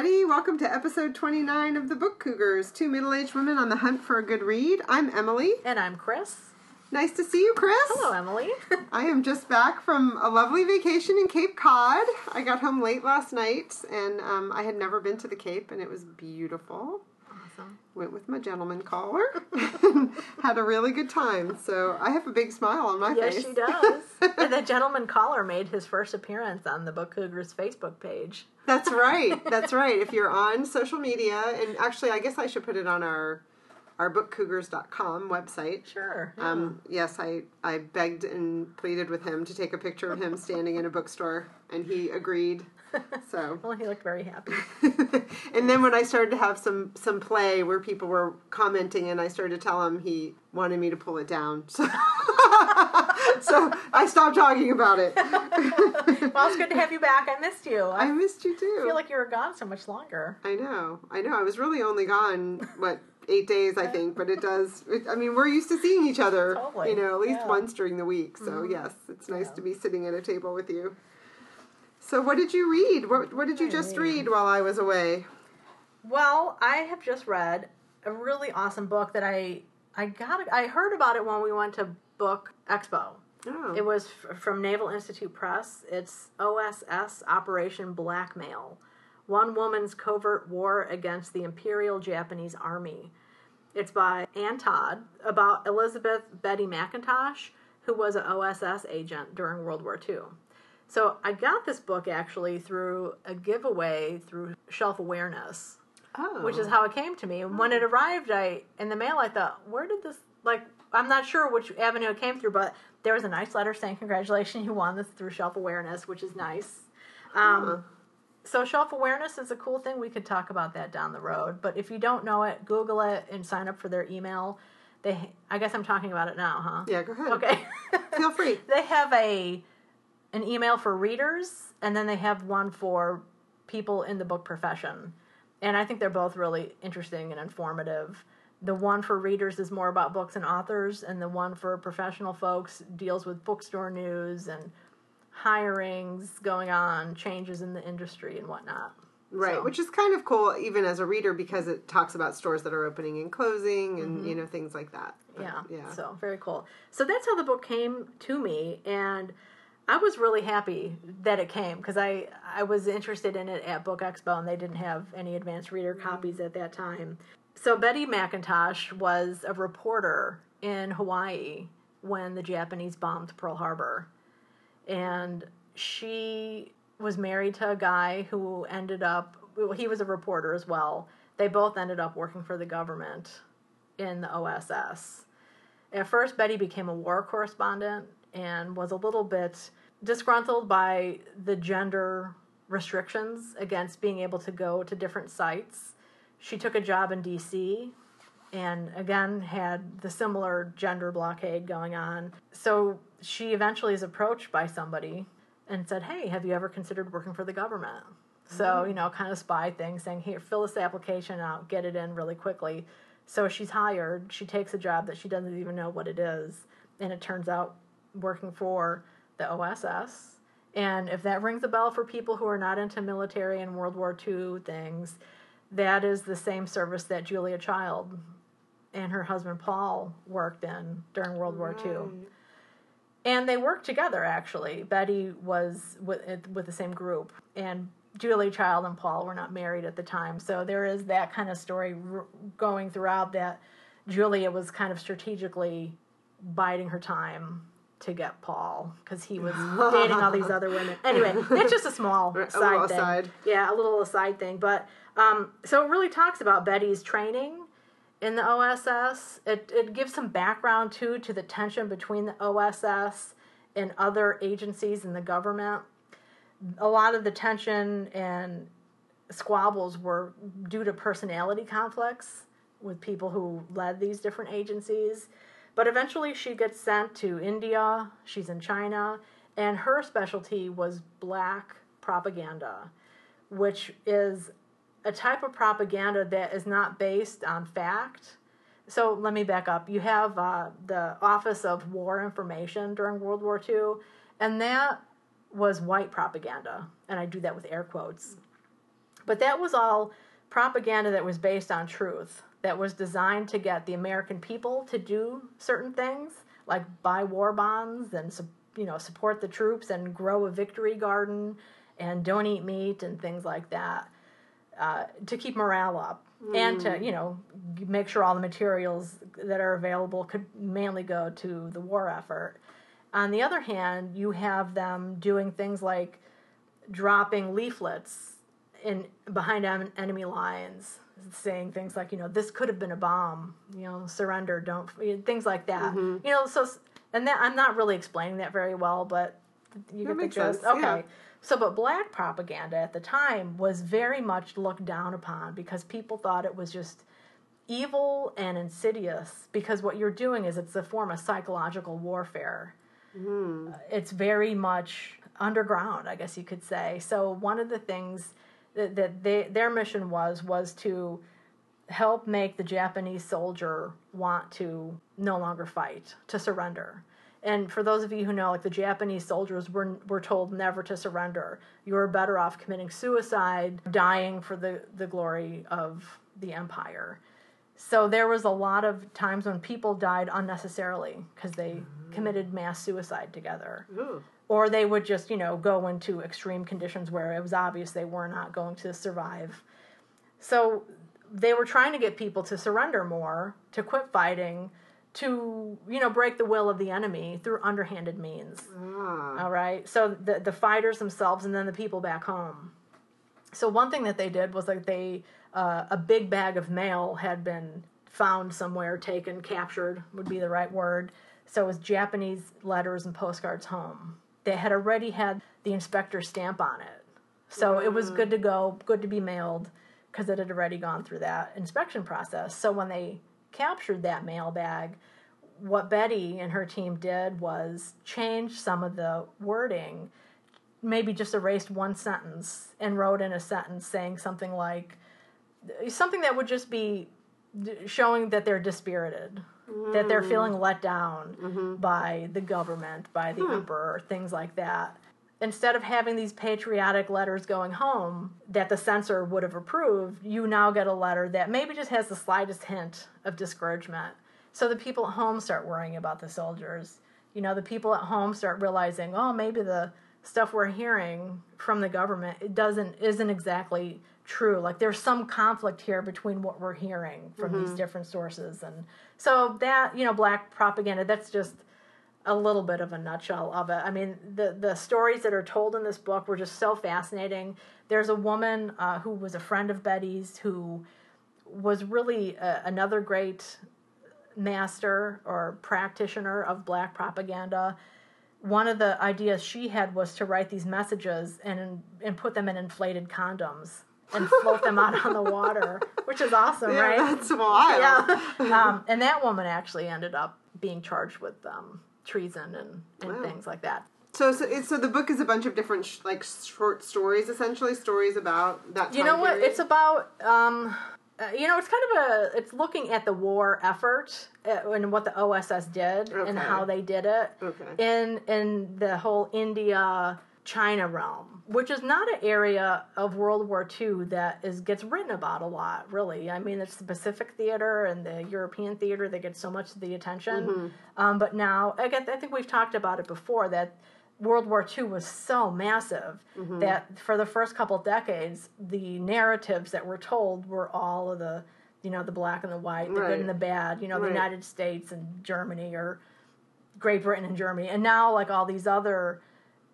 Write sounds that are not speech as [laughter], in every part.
everybody. Welcome to episode 29 of the Book Cougars, two middle aged women on the hunt for a good read. I'm Emily. And I'm Chris. Nice to see you, Chris. Hello, Emily. [laughs] I am just back from a lovely vacation in Cape Cod. I got home late last night, and um, I had never been to the Cape, and it was beautiful. Awesome. Went with my gentleman caller. [laughs] had a really good time. So I have a big smile on my Yes, face. Yes, she does. [laughs] and the gentleman caller made his first appearance on the Book Cougars Facebook page. That's right. That's right. If you're on social media, and actually, I guess I should put it on our our bookcougars.com website. Sure. Um, yes, I, I begged and pleaded with him to take a picture of him standing in a bookstore, and he agreed. So, [laughs] well, he looked very happy. [laughs] and then when I started to have some some play where people were commenting, and I started to tell him he wanted me to pull it down, [laughs] so so I stopped talking about it. well, it's good to have you back. I missed you. I, I missed you too. I feel like you were gone so much longer. I know, I know. I was really only gone what eight days, I think, but it does. It, I mean, we're used to seeing each other, Totally, you know, at least yeah. once during the week. So mm-hmm. yes, it's nice Yeah. to be sitting at a table with you. So, what did you read? What What did you just read? read while I was away? Well, I have just read a really awesome book that I I got. I heard about it when we went to Book Expo. Oh, It was f- from Naval Institute Press. It's OSS Operation Blackmail One Woman's Covert War Against the Imperial Japanese Army. It's by Ann Todd about Elizabeth Betty McIntosh, who was an OSS agent during World War II. So I got this book actually through a giveaway through Shelf Awareness oh, which is how it came to me. And when it arrived, I in the mail, I thought, where did this like? I'm not sure which avenue it came through, but there was a nice letter saying, "Congratulations, you won this through Shelf Awareness," which is nice. Um, Huh. So Shelf Awareness is a cool thing. We could talk about that down the road. But if you don't know it, Google it and sign up for their email. They, I guess I'm talking about it now, huh? Yeah, go ahead. Okay. Feel free. [laughs] they have a an email for readers and then they have one for people in the book profession. And i think they're both really interesting and informative. The one for readers is more about books and authors and the one for professional folks deals with bookstore news and hirings going on changes in the industry and whatnot. Right, So- which is kind of cool, even as a reader, because it talks about stores that are opening and closing, and mm-hmm. you know things like that. But, yeah yeah. so very cool. So that's how the book came to me and i was really happy that it came because i i was interested in it at book expo and they didn't have any advanced reader mm-hmm. copies at that time. So betty mcintosh was a reporter in hawaii when the japanese bombed pearl harbor. And she was married to a guy who ended up well, he was a reporter as well. They both ended up working for the government in the OSS. At first, Betty became a war correspondent and was a little bit disgruntled by the gender restrictions against being able to go to different sites. She took a job in DC and again had the similar gender blockade going on. So she eventually is approached by somebody and said, Hey, have you ever considered working for the government? So, mm-hmm. you know, kind of spy thing saying, Here, fill this application out, get it in really quickly. So she's hired. She takes a job that she doesn't even know what it is. And it turns out working for the OSS. And if that rings a bell for people who are not into military and World War II things, that is the same service that Julia Child and her husband Paul worked in during World War II. And they worked together actually. Betty was with with the same group, and Julia Child and Paul were not married at the time. So there is that kind of story r- going throughout that Julia was kind of strategically biding her time to get Paul because he was [laughs] dating all these other women. Anyway, [laughs] it's just a small A side thing. aside. Yeah, a little aside thing. But um, so it really talks about Betty's training in the OSS. It, it gives some background too to the tension between the OSS and other agencies in the government. A lot of the tension and squabbles were due to personality conflicts with people who led these different agencies. But eventually she gets sent to India, she's in China, and her specialty was black propaganda, which is a type of propaganda that is not based on fact. So let me back up. You have uh, the Office of War Information during World War II, and that was white propaganda, and I do that with air quotes. But that was all propaganda that was based on truth, that was designed to get the American people to do certain things, like buy war bonds and you know support the troops and grow a victory garden and don't eat meat and things like that uh, to keep morale up mm. and to you know make sure all the materials that are available could mainly go to the war effort. On the other hand, you have them doing things like dropping leaflets in behind enemy lines saying things like you know this could have been a bomb you know surrender don't things like that mm-hmm. you know so and that i'm not really explaining that very well but you that get the gist okay yeah. so but black propaganda at the time was very much looked down upon because people thought it was just evil and insidious because what you're doing is it's a form of psychological warfare mm. it's very much underground, I guess you could say. So one of the things that, that they, their mission was was to help make the Japanese soldier want to no longer fight, to surrender. And for those of you who know, like the Japanese soldiers were were told never to surrender. You were better off committing suicide, dying for the, the glory of the empire. So there was a lot of times when people died unnecessarily because they mm-hmm. committed mass suicide together. Ooh or they would just you know go into extreme conditions where it was obvious they were not going to survive. So they were trying to get people to surrender more to quit fighting to you know break the will of the enemy through underhanded means. Ah. all right? So the the fighters themselves and then the people back home. So one thing that they did was like they uh, a big bag of mail had been found somewhere taken captured would be the right word. So it was japanese letters and postcards home they had already had the inspector stamp on it. So mm. it was good to go, good to be mailed because it had already gone through that inspection process. So when they captured that mail bag, what Betty and her team did was change some of the wording, maybe just erased one sentence and wrote in a sentence saying something like something that would just be showing that they're dispirited mm. that they're feeling let down mm-hmm. by the government, by the hmm. emperor, things like that. Instead of having these patriotic letters going home that the censor would have approved, you now get a letter that maybe just has the slightest hint of discouragement. So the people at home start worrying about the soldiers. You know, the people at home start realizing, oh, maybe the stuff we're hearing from the government it doesn't isn't exactly true. Like there's some conflict here between what we're hearing from mm-hmm. these different sources, and so that you know, black propaganda. That's just a little bit of a nutshell of it. I mean, the the stories that are told in this book were just so fascinating. There's a woman uh, who was a friend of Betty's who was really uh, another great master or practitioner of black propaganda one of the ideas she had was to write these messages and and put them in inflated condoms and float them out on the water, which is awesome, yeah, right? That's wild. Yeah. Um, and that woman actually ended up being charged with um, treason and, and wow. things like that. So, so, so the book is a bunch of different sh- like short stories, essentially stories about that. you know what? Period. It's about. Um, uh, you know, it's kind of a. It's looking at the war effort uh, and what the OSS did okay. and how they did it. Okay. In in the whole India China realm, which is not an area of World War II that is gets written about a lot. Really, I mean, it's the Pacific theater and the European theater that get so much of the attention. Mm-hmm. Um, but now, I, I think we've talked about it before that World War II was so massive mm-hmm. that for the first couple decades, the narratives that were told were all of the, you know, the black and the white, the right. good and the bad, you know, right. the United States and Germany or Great Britain and Germany. And now, like all these other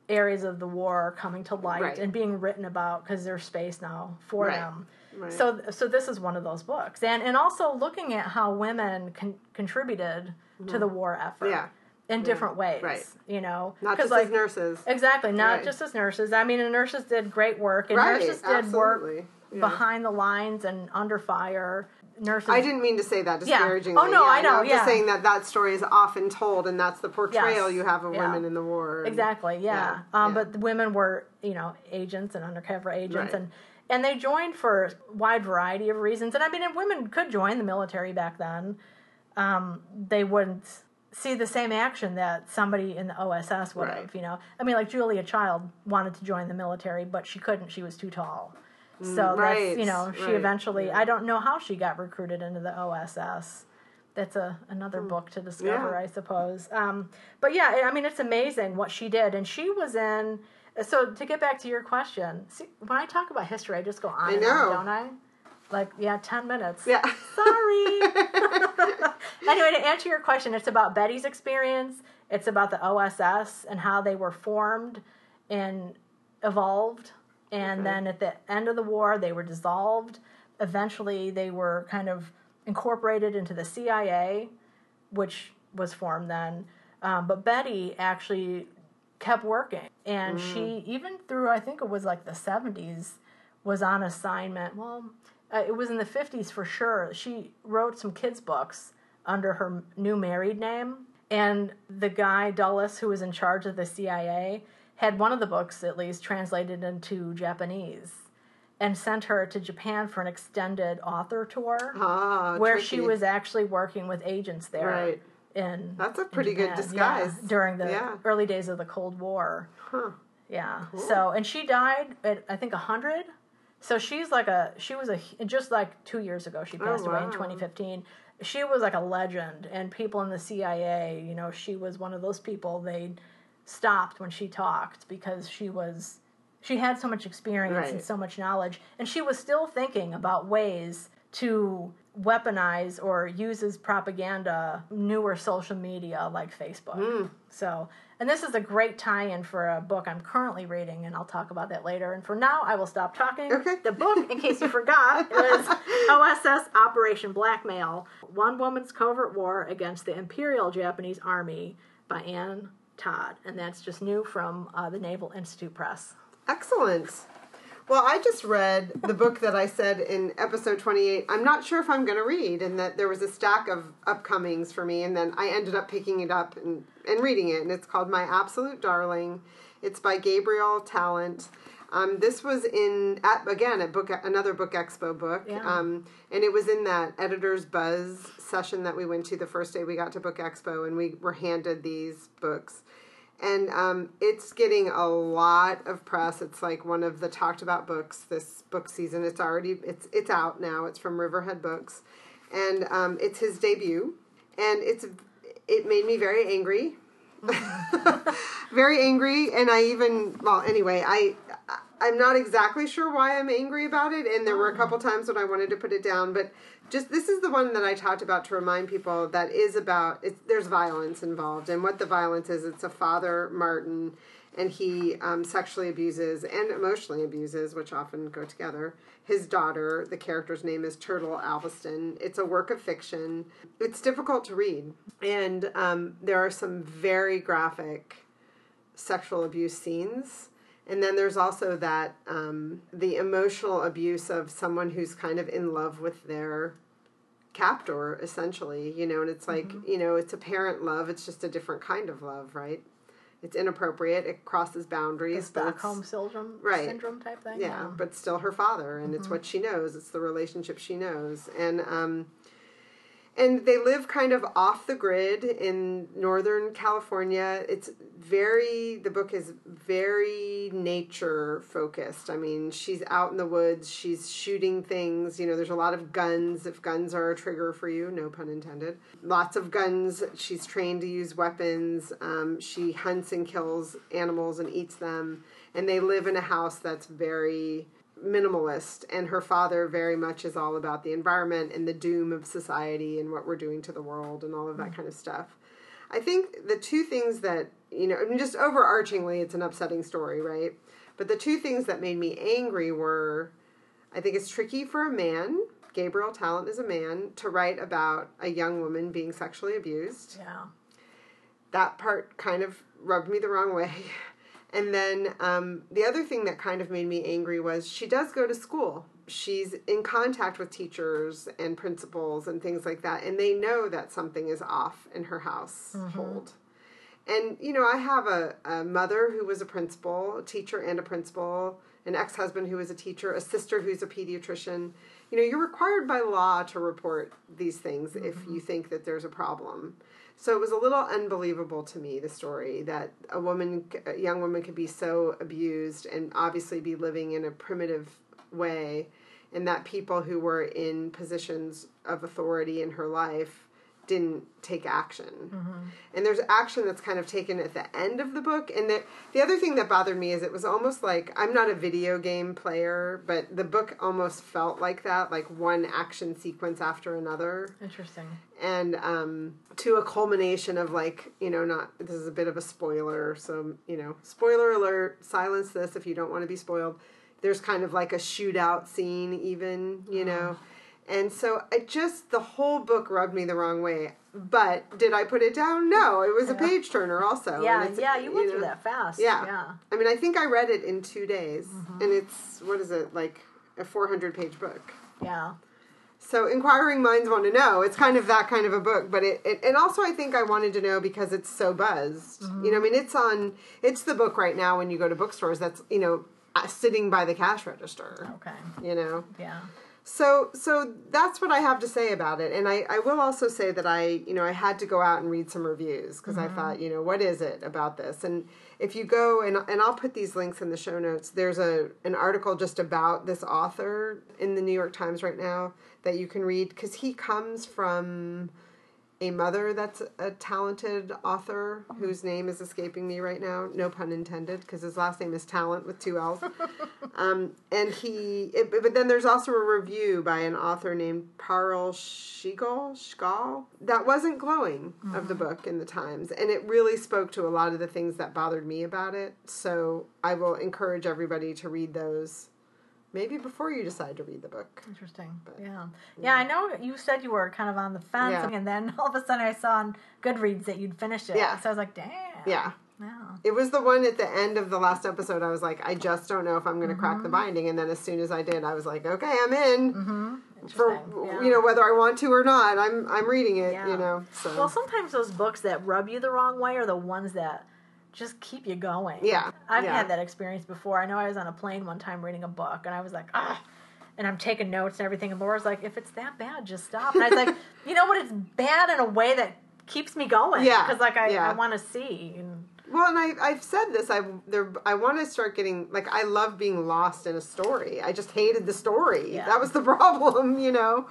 areas of the war are coming to light right. and being written about because there's space now for right. them. Right. So, so this is one of those books, and and also looking at how women con- contributed mm-hmm. to the war effort. Yeah. In yeah. different ways, right? You know, not just like, as nurses, exactly. Not just as nurses. I mean, nurses did great work, and nurses did Absolutely. work yeah. behind the lines and under fire I didn't mean to say that disparagingly. Yeah. Oh no, yeah, I know. I'm yeah. just saying that that story is often told, and that's the portrayal yes. you have of yeah. women in the war. And, exactly. Yeah. Um, but the women were, you know, agents and undercover agents, right. and and they joined for a wide variety of reasons. And I mean, if women could join the military back then, um, they wouldn't see the same action that somebody in the OSS would right. have. You know, I mean, like Julia Child wanted to join the military, but she couldn't. She was too tall So right, that's you know she right, eventually. I don't know how she got recruited into the OSS. That's a another book to discover, Hmm. Yeah. I suppose. Um, but yeah, I mean it's amazing what she did, and she was in. So to get back to your question, see, when I talk about history, I just go on and know. on, don't I? Like yeah, ten minutes. Yeah. Sorry. [laughs] anyway, to answer your question, it's about Betty's experience. It's about the OSS and how they were formed and evolved. And then at the end of the war, they were dissolved. Eventually, they were kind of incorporated into the CIA, which was formed then. Um, but Betty actually kept working. And she, even through, I think it was like the 70s, was on assignment. Well, uh, it was in the 50s for sure. She wrote some kids' books under her new married name. And the guy, Dulles, who was in charge of the CIA, had one of the books, at least, translated into Japanese and sent her to Japan for an extended author tour Ah, where she was actually working with agents there. Right. In, That's a pretty good disguise. Yeah, during the Yeah. early days of the Cold War. Huh. Yeah. So, and she died at I think hundred. So she's like a she was a just like two years ago she passed away in Oh, 2015. She was like a legend, and people in the CIA, you know, she was one of those people they stopped when she talked because she was she had so much experience and so much knowledge, and she was still thinking about ways to weaponize or use as propaganda newer social media like Facebook. Hmm. So, and this is a great tie-in for a book I'm currently reading, and I'll talk about that later. And for now, I will stop talking. Okay. The book, in case you forgot, [laughs] is OSS Operation Blackmail: One Woman's Covert War Against the Imperial Japanese Army by Ann Todd, and that's just new from uh, the Naval Institute Press. Excellent. Well, I just read the book that I said in episode 28. I'm not sure if I'm going to read, and that there was a stack of upcomings for me, and then I ended up picking it up and, and reading it, and it's called My Absolute Darling. It's by Gabriel Tallent. Um, this was in at again at book another book expo book, Yeah. um, and it was in that editors buzz session that we went to the first day we got to book expo, and we were handed these books and um, it's getting a lot of press. It's like one of the talked about books this book season. It's already it's it's out now. It's from Riverhead Books, and um, it's his debut, and it's it made me very angry, [laughs] very angry, and I even well anyway I. I'm not exactly sure why I'm angry about it, and there were a couple times when I wanted to put it down, but just this is the one that I talked about to remind people that is about it's, there's violence involved, and what the violence is. It's a father, Martin, and he um, sexually abuses and emotionally abuses, which often go together. His daughter, the character's name is Turtle Alveston. It's a work of fiction. It's difficult to read, and um, there are some very graphic sexual abuse scenes. And then there's also that um, the emotional abuse of someone who's kind of in love with their captor, essentially, you know, and it's like, you know, it's a parent love, it's just a different kind of love, right? It's inappropriate, it crosses boundaries. it's- Stockholm syndrome, Right. syndrome type thing. yeah, but still her father, and it's what she knows. It's the relationship she knows, and um, and they live kind of off the grid in northern California. It's very the book is very nature focused. I mean, she's out in the woods. She's shooting things. You know, there's a lot of guns. If guns are a trigger for you, no pun intended. Lots of guns. She's trained to use weapons. Um, she hunts and kills animals and eats them. And they live in a house that's very minimalist and her father very much is all about the environment and the doom of society and what we're doing to the world and all of that mm-hmm. kind of stuff. I think the two things that, you know, I mean, just overarchingly, it's an upsetting story, right? But the two things that made me angry were I think it's tricky for a man, Gabriel Tallent is a man, to write about a young woman being sexually abused Yeah. that part kind of rubbed me the wrong way. [laughs] And then um, the other thing that kind of made me angry was she does go to school. She's in contact with teachers and principals and things like that, and they know that something is off in her household. And you know, I have a, a mother who was a principal, a teacher and a principal, an ex husband who was a teacher, a sister who's a pediatrician. You know, you're required by law to report these things if you think that there's a problem. So it was a little unbelievable to me the story that a woman, a young woman, could be so abused and obviously be living in a primitive way, and that people who were in positions of authority in her life didn't take action. And there's action that's kind of taken at the end of the book. And the, the other thing that bothered me is it was almost like I'm not a video game player, but the book almost felt like that, like one action sequence after another Interesting. and um, to a culmination of like you know not this is a bit of a spoiler so you know spoiler alert silence this if you don't want to be spoiled there's kind of like a shootout scene even you know and so i just the whole book rubbed me the wrong way but did i put it down no it was a page turner also Yeah, yeah, you went know, through that fast. yeah. Yeah. i mean i think i read it in two days and it's what is it like a 400 page book Yeah. so inquiring minds want to know. It's kind of that kind of a book, but it, it and also I think I wanted to know because it's so buzzed. You know, I mean, it's on. It's the book right now when you go to bookstores. That's you know uh, sitting by the cash register. Okay. You know, Yeah. So so that's what I have to say about it. And I I will also say that I you know I had to go out and read some reviews because I mm-hmm. thought you know what is it about this and if you go and and I'll put these links in the show notes. There's a an article just about this author in the New York Times right now that you can read because he comes from a mother that's a talented author whose name is escaping me right now. No pun intended, because his last name is Tallent with two L's. [laughs] um, and he, it, but then there's also a review by an author named Parul Schigel, Schgal, that wasn't glowing of the book in the Times, and it really spoke to a lot of the things that bothered me about it. So I will encourage everybody to read those, maybe before you decide to read the book. Interesting. yeah. Yeah, I know you said you were kind of on the fence, Yeah. and then all of a sudden I saw on Goodreads that you'd finished it. Yeah. So I was like, damn. Yeah. Yeah. It was the one at the end of the last episode. I was like, I just don't know if I'm going to crack the mm-hmm. binding. And then as soon as I did, I was like, okay, I'm in mm-hmm. for Yeah. you know whether I want to or not. I'm I'm reading it. Yeah. You know, so Well, sometimes those books that rub you the wrong way are the ones that just keep you going. Yeah, I've yeah. had that experience before. I know I was on a plane one time reading a book, and I was like, ah. And I'm taking notes and everything. And Laura's like, if it's that bad, just stop. And I was like, [laughs] you know what? It's bad in a way that keeps me going. Yeah, Because, like, I, yeah. I want to see. And, well, and I I've said this. I there I want to start getting like I love being lost in a story. I just hated the story. Yeah. That was the [laughs] problem, you know.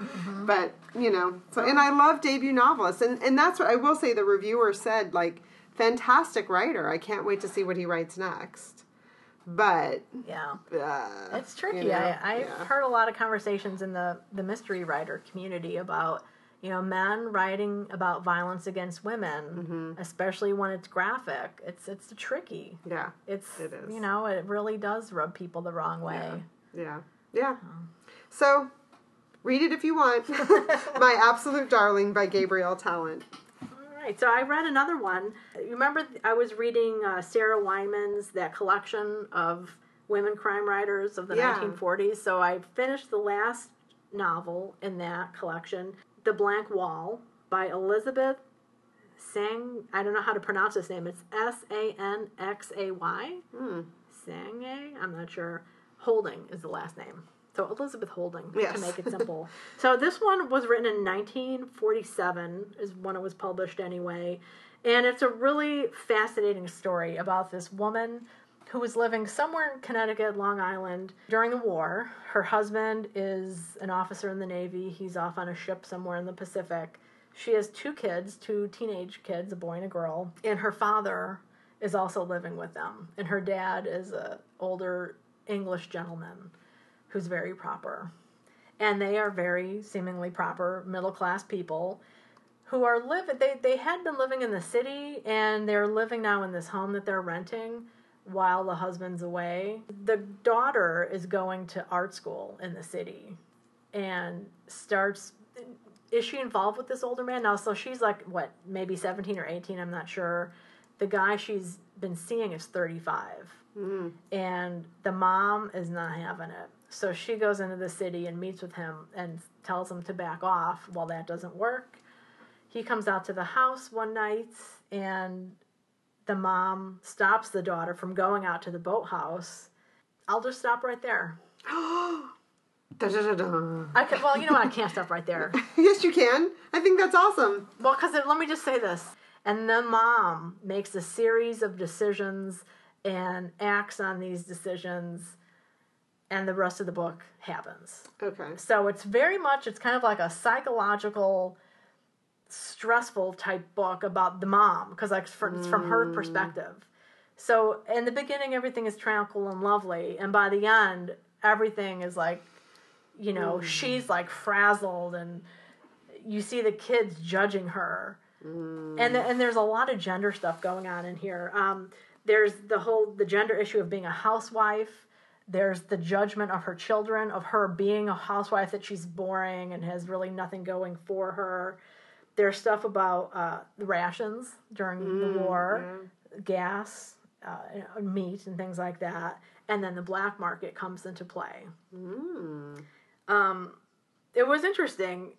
But you know, so and I love debut novelists, and and that's what I will say. The reviewer said like fantastic writer. I can't wait to see what he writes next. But yeah. uh, It's tricky. you know, I, I've yeah. heard a lot of conversations in the, the mystery writer community about, you know, men writing about violence against women, Mm-hmm. especially when it's graphic. It's it's tricky. Yeah, It's It is. you know, it really does rub people the wrong way. yeah, yeah. So read it if you want. [laughs] My absolute darling by Gabriel Tallent. Right. So I read another one. You remember I was reading uh, Sarah Weinman's that collection of women crime writers of the Yeah. 1940s. So I finished the last novel in that collection, The Blank Wall by Elizabeth Sang. I don't know how to pronounce this name. It's S A N X A Y. Hmm. Sange? I'm not sure. Holding is the last name. So Elizabeth Holding, Yes. to make it [laughs] simple. so this one was written in 1947, is when it was published anyway. And it's a really fascinating story about this woman who was living somewhere in Connecticut, Long Island, during the war. Her husband is an officer in the Navy. He's off on a ship somewhere in the Pacific. She has two kids, two teenage kids, a boy and a girl. And her father is also living with them. And her dad is a older English gentleman who's very proper. And they are very seemingly proper middle class people who are living they, they had been living in the city and they're living now in this home that they're renting while the husband's away. The daughter is going to art school in the city and starts is she involved with this older man? Now so she's like what maybe 17 or 18 i'm not sure. The guy she's been seeing is 35 mm. and the mom is not having it so she goes into the city and meets with him and tells him to back off well that doesn't work he comes out to the house one night and the mom stops the daughter from going out to the boathouse i'll just stop right there [gasps] Da, da, da, i can well you know what i can't stop right there [laughs] Yes, you can. I think that's awesome. Well, because let me just say this. And the mom makes a series of decisions and acts on these decisions and the rest of the book happens. Okay. So it's very much it's kind of like a psychological stressful type book about the mom because like it's from her mm. perspective. So in the beginning everything is tranquil and lovely and by the end everything is like you know, mm. she's like frazzled and you see the kids judging her. Mm. And and there's a lot of gender stuff going on in here. Um, there's the whole the gender issue of being a housewife. There's the judgment of her children of her being a housewife that she's boring and has really nothing going for her. There's stuff about uh, the rations during the war, gas, uh, meat, and things like that. And then the black market comes into play. Um, it was interesting.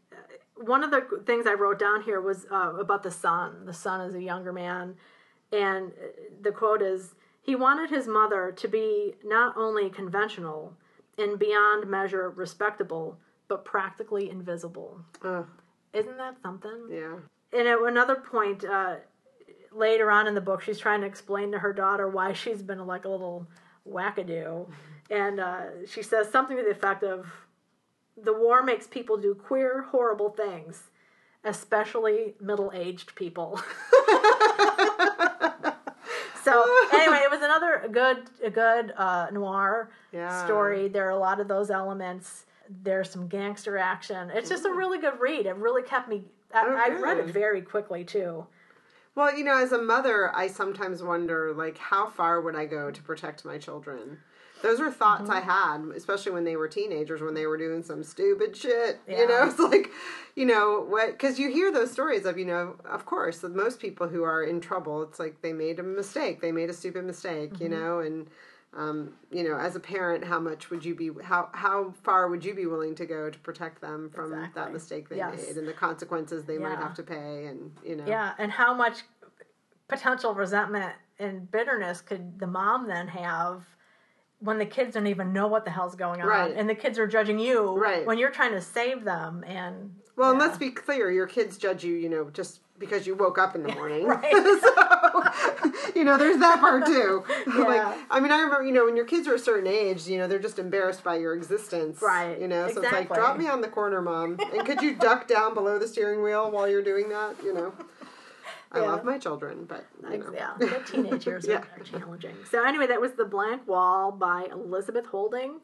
One of the things I wrote down here was uh, about the son. The son is a younger man, and uh, the quote is He wanted his mother to be not only conventional and beyond measure respectable, but practically invisible. Ugh, Isn't that something? yeah. And at another point, uh, later on in the book, she's trying to explain to her daughter why she's been like a little wackadoo. And uh, she says something to the effect of The war makes people do queer, horrible things, especially middle aged people. [laughs] so, [laughs] anyway, it was another good, a good uh, noir Yeah. story. There are a lot of those elements. There's some gangster action. It's just a really good read. It really kept me. I, Oh, I read it very quickly too. Well, you know, as a mother, I sometimes wonder, like, how far would I go to protect my children? Those are thoughts I Mm-hmm. had, especially when they were teenagers, when they were doing some stupid shit. Yeah. You know, [laughs] it's like, you know, what? Because you hear those stories of, you know, of course, most people who are in trouble, it's like they made a mistake, they made a stupid mistake, Mm-hmm. you know, and. Um, you know, as a parent, how much would you be? How how far would you be willing to go to protect them from that mistake they Yes. made and the consequences they might have to pay? And you know, Yeah, and how much potential resentment and bitterness could the mom then have when the kids don't even know what the hell's going on, Right. and the kids are judging you Right. when you're trying to save them, and Well, and let's be clear, your kids judge you, you know, just because you woke up in the [laughs] morning. [laughs] So, [laughs] you know, there's that part too. Yeah. Like, I mean, I remember, you know, when your kids are a certain age, you know, they're just embarrassed by your existence. Right. You know, so it's like, drop me on the corner, mom. And could you duck down below the steering wheel while you're doing that? You know, I Yeah. love my children, but, you know. yeah, [laughs] the teenage years Yeah. are, challenging. So anyway, that was the Blank Wall by Elizabeth Holding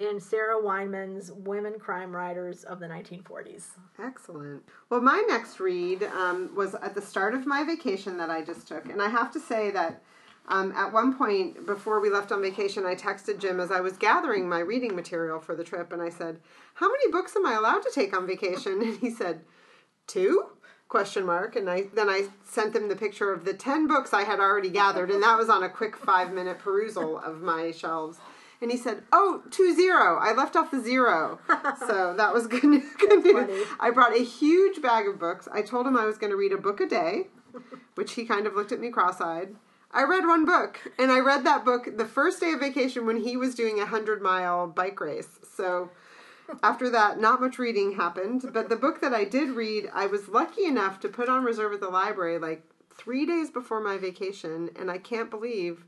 and Sarah Weinman's Women Crime Writers of the 1940s. Excellent. Well, my next read um, was at the start of my vacation that I just took. And I have to say that um, at one point before we left on vacation, I texted Jim as I was gathering my reading material for the trip. And I said, How many books am I allowed to take on vacation? [laughs] And he said, Two? Question mark. And I then I sent them the picture of the 10 books I had already gathered. And that was on a quick five minute perusal of my shelves. And he said, "Oh, two zero. I left off the zero, [laughs] so that was good, good news." I brought a huge bag of books. I told him I was going to read a book a day, which he kind of looked at me cross-eyed. I read one book, and I read that book the first day of vacation when he was doing a hundred mile bike race. So [laughs] after that, not much reading happened. But the book that I did read, I was lucky enough to put on reserve at the library like three days before my vacation, and I can't believe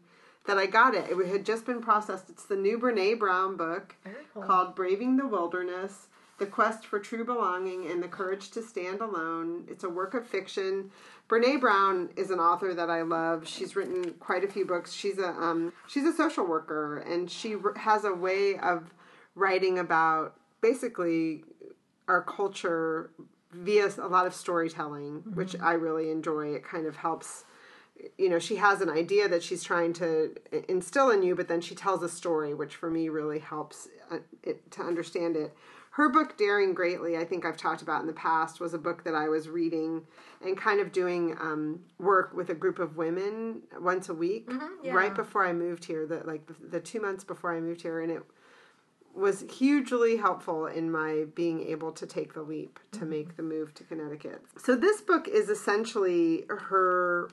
that I got it. It had just been processed. It's the new Brene Brown book cool. called Braving the Wilderness The Quest for True Belonging and the Courage to Stand Alone. It's a work of fiction. Brene Brown is an author that I love. She's written quite a few books. She's a um, she's a social worker and she has a way of writing about basically our culture via a lot of storytelling, which I really enjoy. It kind of helps you know she has an idea that she's trying to instill in you but then she tells a story which for me really helps uh, it, to understand it her book daring greatly i think i've talked about in the past was a book that i was reading and kind of doing um, work with a group of women once a week yeah. right before i moved here the like the, the two months before i moved here and it was hugely helpful in my being able to take the leap to make the move to Connecticut. So this book is essentially her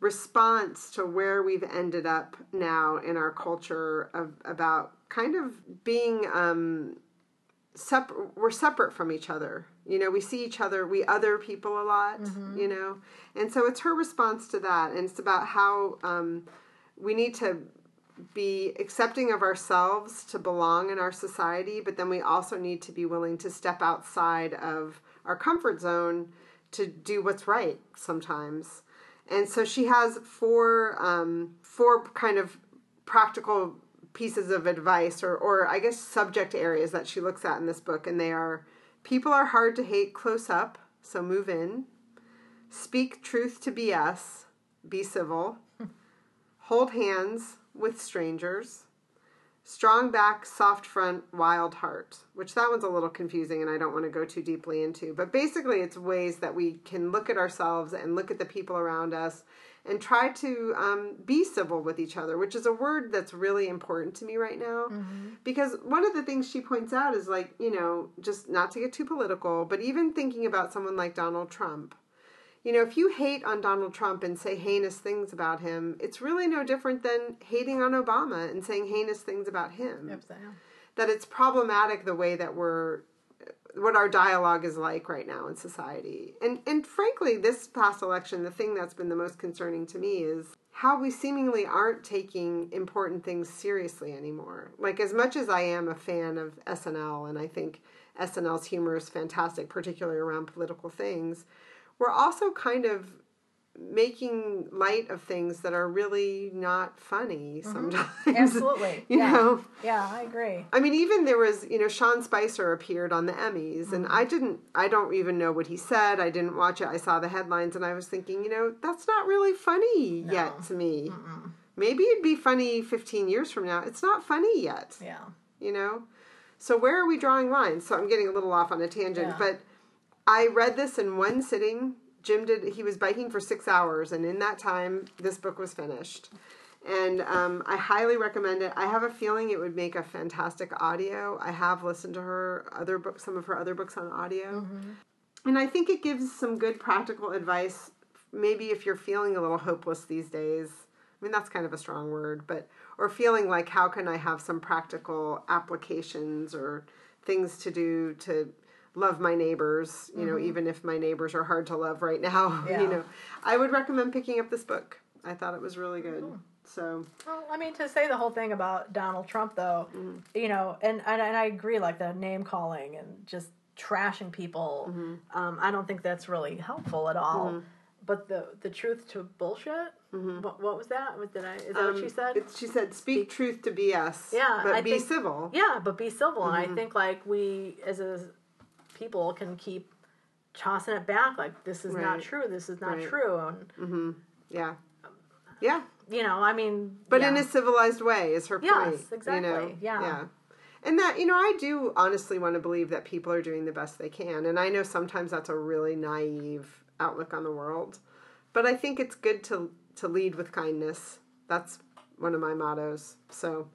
response to where we've ended up now in our culture of about kind of being um separate we're separate from each other. You know we see each other we other people a lot you know? And so it's her response to that and it's about how um we need to be accepting of ourselves to belong in our society, but then we also need to be willing to step outside of our comfort zone to do what's right sometimes. And so she has four um, four kind of practical pieces of advice or, or I guess subject areas that she looks at in this book, and they are people are hard to hate close up, so move in. Speak truth to BS, be civil. [laughs] Hold hands with strangers. Strong back, soft front, wild heart, which that one's a little confusing and I don't want to go too deeply into. But basically, it's ways that we can look at ourselves and look at the people around us and try to um, be civil with each other, which is a word that's really important to me right now. Mm-hmm. Because one of the things she points out is like, you know, just not to get too political, but even thinking about someone like Donald Trump. You know, if you hate on Donald Trump and say heinous things about him, it's really no different than hating on Obama and saying heinous things about him. So. That it's problematic the way that we're what our dialogue is like right now in society. And and frankly, this past election, the thing that's been the most concerning to me is how we seemingly aren't taking important things seriously anymore. Like as much as I am a fan of SNL and I think SNL's humor is fantastic, particularly around political things, we're also kind of making light of things that are really not funny mm-hmm. sometimes. [laughs] Absolutely. you yeah. know? Yeah, I agree. I mean, even there was, you know, Sean Spicer appeared on the Emmys, mm-hmm. and I didn't, I don't even know what he said. I didn't watch it. I saw the headlines, and I was thinking, you know, that's not really funny no. yet to me. Mm-mm. Maybe it'd be funny 15 years from now. It's not funny yet. Yeah. You know? So where are we drawing lines? So I'm getting a little off on a tangent, yeah. but I read this in one sitting Jim did, he was biking for six hours, and in that time, this book was finished. And um, I highly recommend it. I have a feeling it would make a fantastic audio. I have listened to her other books, some of her other books on audio. Mm-hmm. And I think it gives some good practical advice. Maybe if you're feeling a little hopeless these days, I mean, that's kind of a strong word, but, or feeling like, how can I have some practical applications or things to do to love my neighbors, you mm-hmm. know, even if my neighbors are hard to love right [laughs] now, [laughs] yeah. you know. I would recommend picking up this book. I thought it was really good. Mm. So, well, I mean, to say the whole thing about Donald Trump, though, mm. you know, and, and and I agree, like the name calling and just trashing people. Mm-hmm. Um, I don't think that's really helpful at all. Mm-hmm. But the the truth to bullshit. Mm-hmm. What, what was that? What did I? Is that um, what she said? It, she said, "Speak, speak, truth to BS." Yeah, but I be think, civil. Yeah, but be civil. And I mm-hmm. think like we as a people can keep tossing it back like this is right. not true this is not right. true and mm-hmm. yeah yeah you know i mean but yeah. in a civilized way is her yes, point exactly you know? yeah yeah and that you know i do honestly want to believe that people are doing the best they can and i know sometimes that's a really naive outlook on the world but i think it's good to to lead with kindness that's one of my mottos so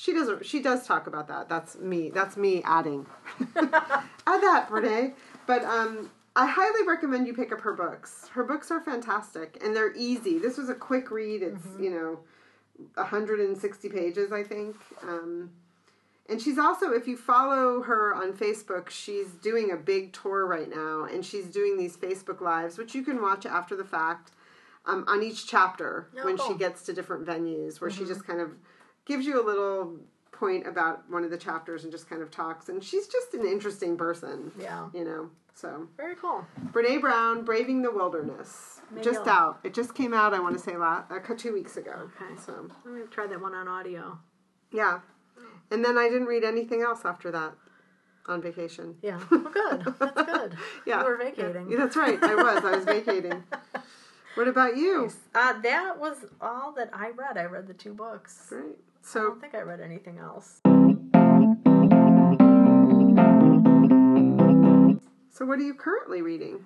she doesn't. She does talk about that. That's me. That's me adding. [laughs] Add that, Renee. But um, I highly recommend you pick up her books. Her books are fantastic and they're easy. This was a quick read. It's mm-hmm. you know, 160 pages, I think. Um, and she's also, if you follow her on Facebook, she's doing a big tour right now, and she's doing these Facebook lives, which you can watch after the fact, um, on each chapter oh, when cool. she gets to different venues, where mm-hmm. she just kind of gives you a little point about one of the chapters and just kind of talks. And she's just an interesting person. Yeah. You know, so. Very cool. Brene Brown, Braving the Wilderness. Maybe just I'll... out. It just came out, I want to say, last, uh, two weeks ago. Okay. So. I'm going to try that one on audio. Yeah. And then I didn't read anything else after that on vacation. Yeah. [laughs] Well, good. That's good. yeah. You were vacating. Yeah, that's right. I was. I was vacating. [laughs] What about you? Uh, that was all that I read. I read the two books. Great. So I don't think I read anything else. So what are you currently reading?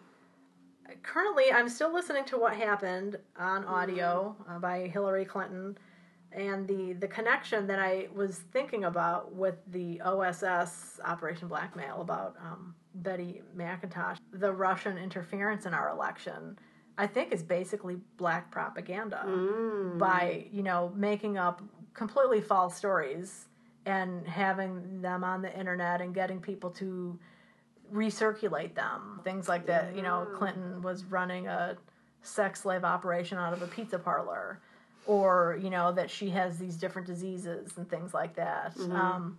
Currently, I'm still listening to What Happened on audio uh, by Hillary Clinton, and the the connection that I was thinking about with the OSS Operation Blackmail about um, Betty McIntosh, the Russian interference in our election. I think is basically black propaganda mm. by you know making up completely false stories and having them on the internet and getting people to recirculate them. Things like that. You know, Clinton was running a sex slave operation out of a pizza parlor. or you know that she has these different diseases and things like that. Mm-hmm. Um,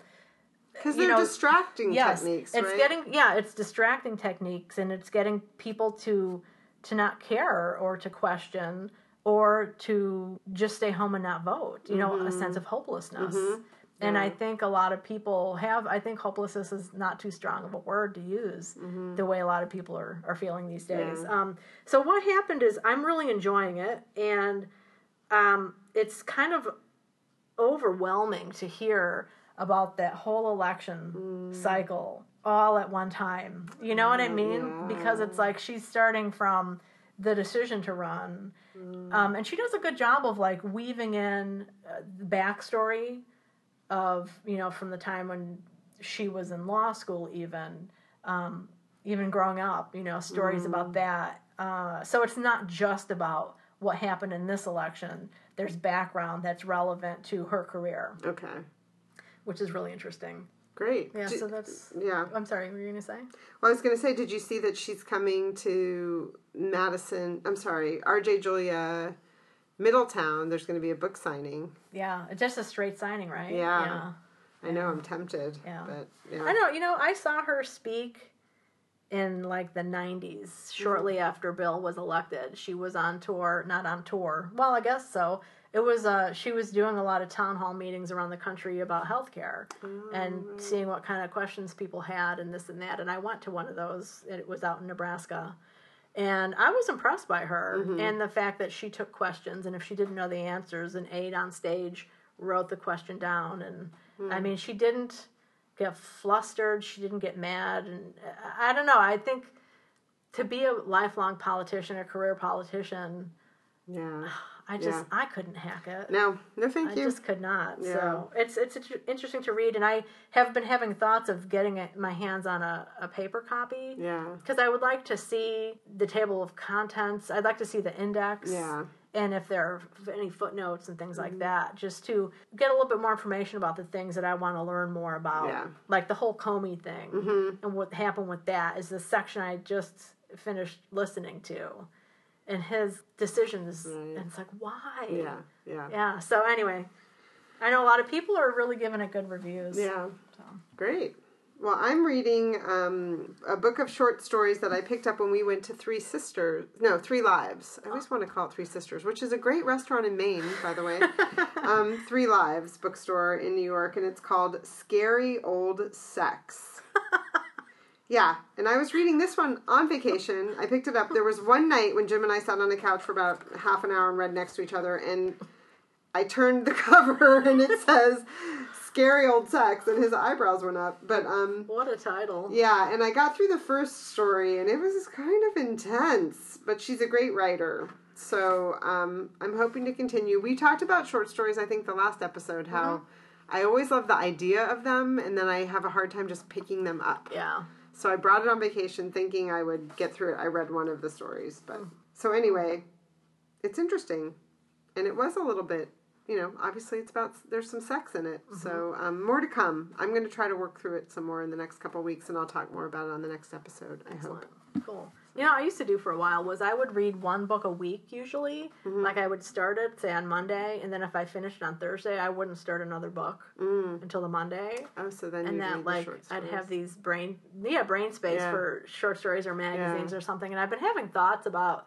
Because they're know, distracting yes, techniques, it's right? getting yeah, it's distracting techniques, and it's getting people to to not care or to question or to just stay home and not vote. You know, Mm-hmm. a sense of hopelessness. And I think a lot of people have. I think hopelessness is not too strong of a word to use the way a lot of people are, are feeling these days. Mm-hmm. Yeah. Um, so what happened is I'm really enjoying it, and um, it's kind of overwhelming to hear about that whole election cycle all at one time. You know what I mean? yeah. Because it's like she's starting from the decision to run. Um, and she does a good job of like weaving in uh, the backstory of, you know, from the time when she was in law school, even, um, even growing up, you know, stories about that. Uh, so it's not just about what happened in this election. There's background that's relevant to her career, Okay, which is really interesting. Great. Yeah, Did- so that's. yeah. I'm sorry, what were you going to say? Well, I was going to say, did you see that she's coming to Madison? I'm sorry, RJ Julia Middletown. There's going to be a book signing. Yeah, just a straight signing, right? Yeah. I know I'm tempted. Yeah. But yeah. I know, you know, I saw her speak in like the 90s, shortly mm-hmm. after Bill was elected. She was on tour, not on tour. Well, I guess so. It was uh she was doing a lot of town hall meetings around the country about healthcare and seeing what kind of questions people had and this and that. And I went to one of those. and It was out in Nebraska. And I was impressed by her mm-hmm. and the fact that she took questions and if she didn't know the answers, an aide on stage wrote the question down and hmm. I mean she didn't get flustered, she didn't get mad and I I don't know, I think to be a lifelong politician, a career politician, Yeah. [sighs] I just Yeah. I couldn't hack it. No, no, thank I you. I just could not. Yeah. So it's it's interesting to read, and I have been having thoughts of getting my hands on a, a paper copy Yeah. because I would like to see the table of contents. I'd like to see the index. Yeah. And if there are any footnotes and things like mm-hmm. that, just to get a little bit more information about the things that I want to learn more about, Yeah. like the whole Comey thing mm-hmm. and what happened with that is the section I just finished listening to, and his decisions, and it's like why? Yeah. Yeah. Yeah. So anyway, I know a lot of people are really giving it good reviews. Yeah. So. Great. Well, I'm reading um, a book of short stories that I picked up when we went to Three Sisters. No, Three Lives. I always want to call it Three Sisters, which is a great restaurant in Maine, by the way. [laughs] um, Three Lives bookstore in New York, and it's called Scary Old Sex. [laughs] Yeah, and I was reading this one on vacation. I picked it up. There was one night when Jim and I sat on the couch for about half an hour and read next to each other, and I turned the [laughs] cover and it says "Scary Old Sex," and his eyebrows went up. But um, What a title. yeah, and I got through the first story, and it was kind of intense. But she's a great writer, so um, I'm hoping to continue. We talked about short stories, I think, the last episode. How I always love the idea of them, and then I have a hard time just picking them up. Yeah. So I brought it on vacation thinking I would get through it. I read one of the stories, but so anyway, it's interesting, and it was a little bit. You know, obviously it's about there's some sex in it, so um, more to come. I'm going to try to work through it some more in the next couple of weeks, and I'll talk more about it on the next episode. I hope. Cool. You know, I used to do for a while was I would read one book a week usually. Mm-hmm. Like I would start it say on Monday, and then if I finished on Thursday, I wouldn't start another book until the Monday. Oh, so then And you that like I'd have these brain yeah brain space Yeah. for short stories or magazines or something, and I've been having thoughts about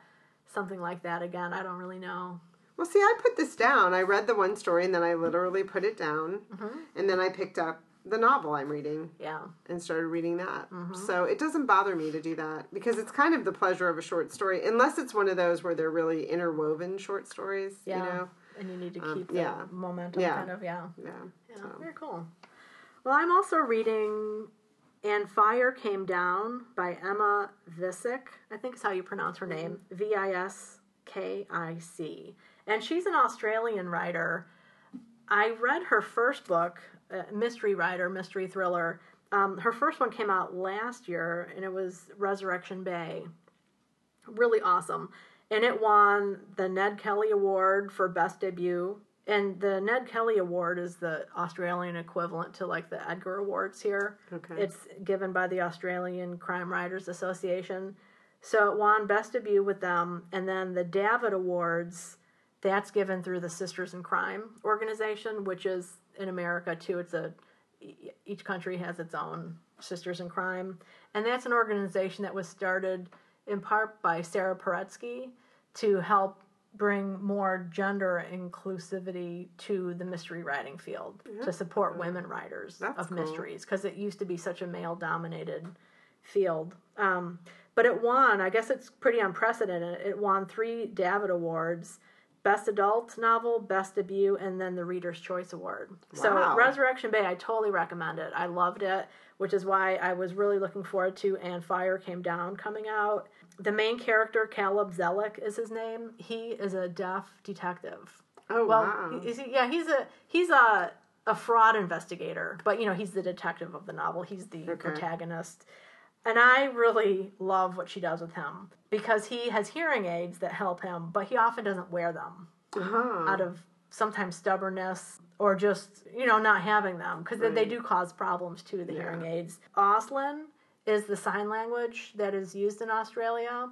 something like that again. I don't really know. Well, see, I put this down. I read the one story, and then I literally put it down, Mm-hmm. and then I picked up the novel I'm reading. Yeah. and started reading that. Mm-hmm. So it doesn't bother me to do that because it's kind of the pleasure of a short story, unless it's one of those where they're really interwoven short stories. Yeah. You know, And you need to Um, keep the yeah. momentum Yeah. kind of yeah. yeah. Yeah, So. very cool. Well, I'm also reading And Fire Came Down by Emma Viskic. I think is how you pronounce her name. V I S K I C. And she's an Australian writer. I read her first book, mystery writer, mystery thriller. Um, her first one came out last year, and it was Resurrection Bay. Really awesome. And it won the Ned Kelly Award for Best Debut. And the Ned Kelly Award is the Australian equivalent to like the Edgar Awards here. Okay. It's given by the Australian Crime Writers Association. So it won Best Debut with them. And then the Davitt Awards That's given through the Sisters in Crime organization, which is in America too. It's a each country has its own Sisters in Crime, and that's an organization that was started in part by Sara Paretsky to help bring more gender inclusivity to the mystery writing field to support women writers That's of cool. mysteries because it used to be such a male dominated field. Um, but it won, I guess it's pretty unprecedented. It won three David Awards Best Adult Novel, Best Debut, and then the Reader's Choice Award. So, Resurrection Bay, I totally recommend it. I loved it, which is why I was really looking forward to And Fire Came Down coming out. The main character, Caleb Zelic, is his name. He is a deaf detective. Oh Well, wow. is he, yeah, he's a he's a a fraud investigator, but you know he's the detective of the novel. He's the protagonist, and I really love what she does with him because he has hearing aids that help him, but he often doesn't wear them Uh-huh. out of sometimes stubbornness or just you know not having them because they, they do cause problems to the hearing aids. Auslan is the sign language that is used in Australia,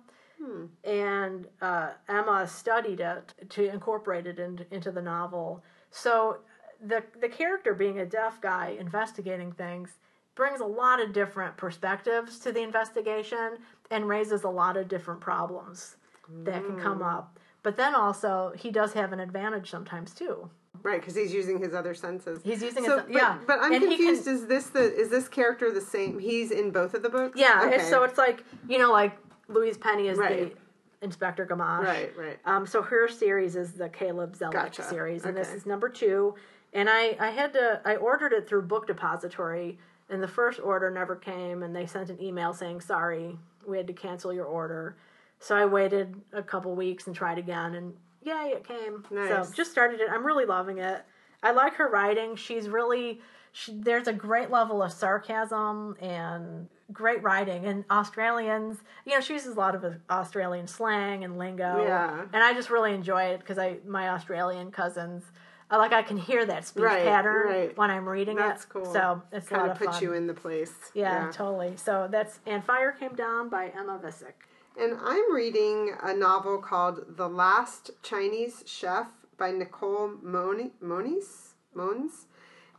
and uh, Emma studied it to incorporate it in, into the novel. So the the character being a deaf guy investigating things brings a lot of different perspectives to the investigation and raises a lot of different problems that can come up. But then also he does have an advantage sometimes too. Right, because he's using his other senses. He's using so, his but, yeah. But I'm And confused. can- is this the is this character the same? He's in both of the books. Yeah, Okay. so it's like you know, like Louise Penny is Right. the Inspector Gamache. right, right. Um, so her series is the Caleb Zelic Gotcha. series, and this is number two. And I, I had to, I ordered it through Book Depository, and the first order never came, and they sent an email saying, sorry, we had to cancel your order. So I waited a couple weeks and tried again, and yay, it came. Nice. So just started it. I'm really loving it. I like her writing. She's really, she, there's a great level of sarcasm and great writing. And Australians, you know, she uses a lot of Australian slang and lingo. Yeah. And I just really enjoy it because I, my Australian cousins, like I can hear that speech Right, pattern right. when I'm reading That's it. cool. So it's a kind lot of of put fun. you in the place. yeah, totally. So that's and Fire Came Down by Emma Viskic. And I'm reading a novel called The Last Chinese Chef by Nicole Moni- Moniz. Mons.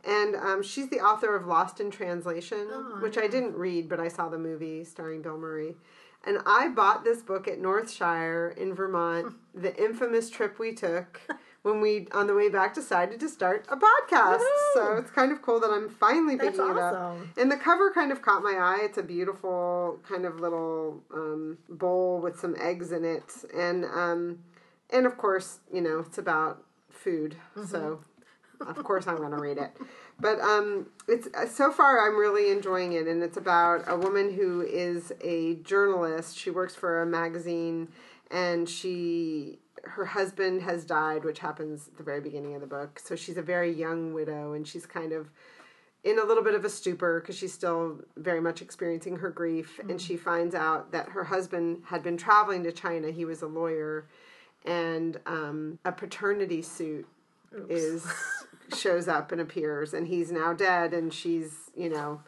And um, she's the author of Lost in Translation, Oh, which I didn't read, but I saw the movie starring Bill Murray. And I bought this book at Northshire in Vermont, [laughs] the infamous trip we took when we, on the way back, decided to start a podcast. So it's kind of cool that I'm finally That's picking it up. awesome. And the cover kind of caught my eye. It's a beautiful kind of little um, bowl with some eggs in it, and um, and of course, you know, it's about food. So of course, I'm going to read it. But um, it's so far I'm really enjoying it, and it's about a woman who is a journalist. She works for a magazine, and she her husband has died, which happens at the very beginning of the book. So she's a very young widow, and she's kind of in a little bit of a stupor because she's still very much experiencing her grief. And she finds out that her husband had been traveling to China. He was a lawyer, and um, a paternity suit is shows up and appears, and he's now dead, and she's you know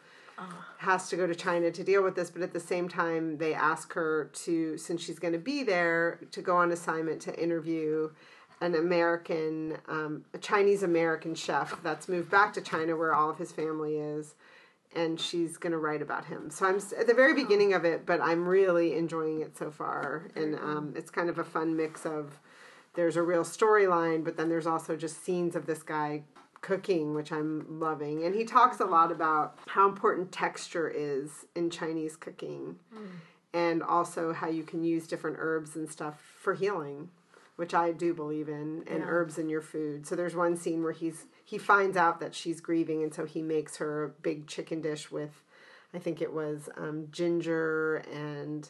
has to go to China to deal with this, but at the same time, they ask her to, since she's going to be there, to go on assignment to interview an American, um, a Chinese American chef that's moved back to China where all of his family is. And she's going to write about him. So I'm at the very beginning of it, but I'm really enjoying it so far. And um, it's kind of a fun mix of there's a real storyline, but then there's also just scenes of this guy cooking, which I'm loving. And he talks a lot about how important texture is in Chinese cooking and also how you can use different herbs and stuff for healing, which I do believe in, and Yeah. herbs in your food. So there's one scene where he's he finds out that she's grieving and so he makes her a big chicken dish with I think it was um, ginger and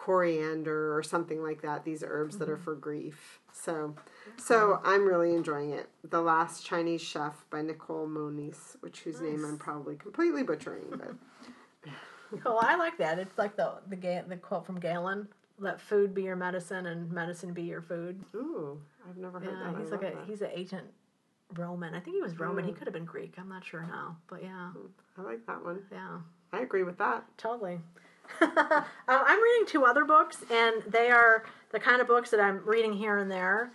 coriander or something like that these herbs that are Mm-hmm. for grief so so i'm really enjoying it the last chinese chef by nicole moniz which whose name i'm probably completely butchering but Cool. [laughs] I like that. It's like the the Ga- the quote from Galen: "Let food be your medicine, and medicine be your food." ooh i've never heard Yeah, that he's I like a that. he's an ancient Roman. I think he was Roman. He could have been Greek. I'm not sure now, but yeah, i like that one yeah. i agree with that Totally. [laughs] um, I'm reading two other books, and they are the kind of books that I'm reading here and there.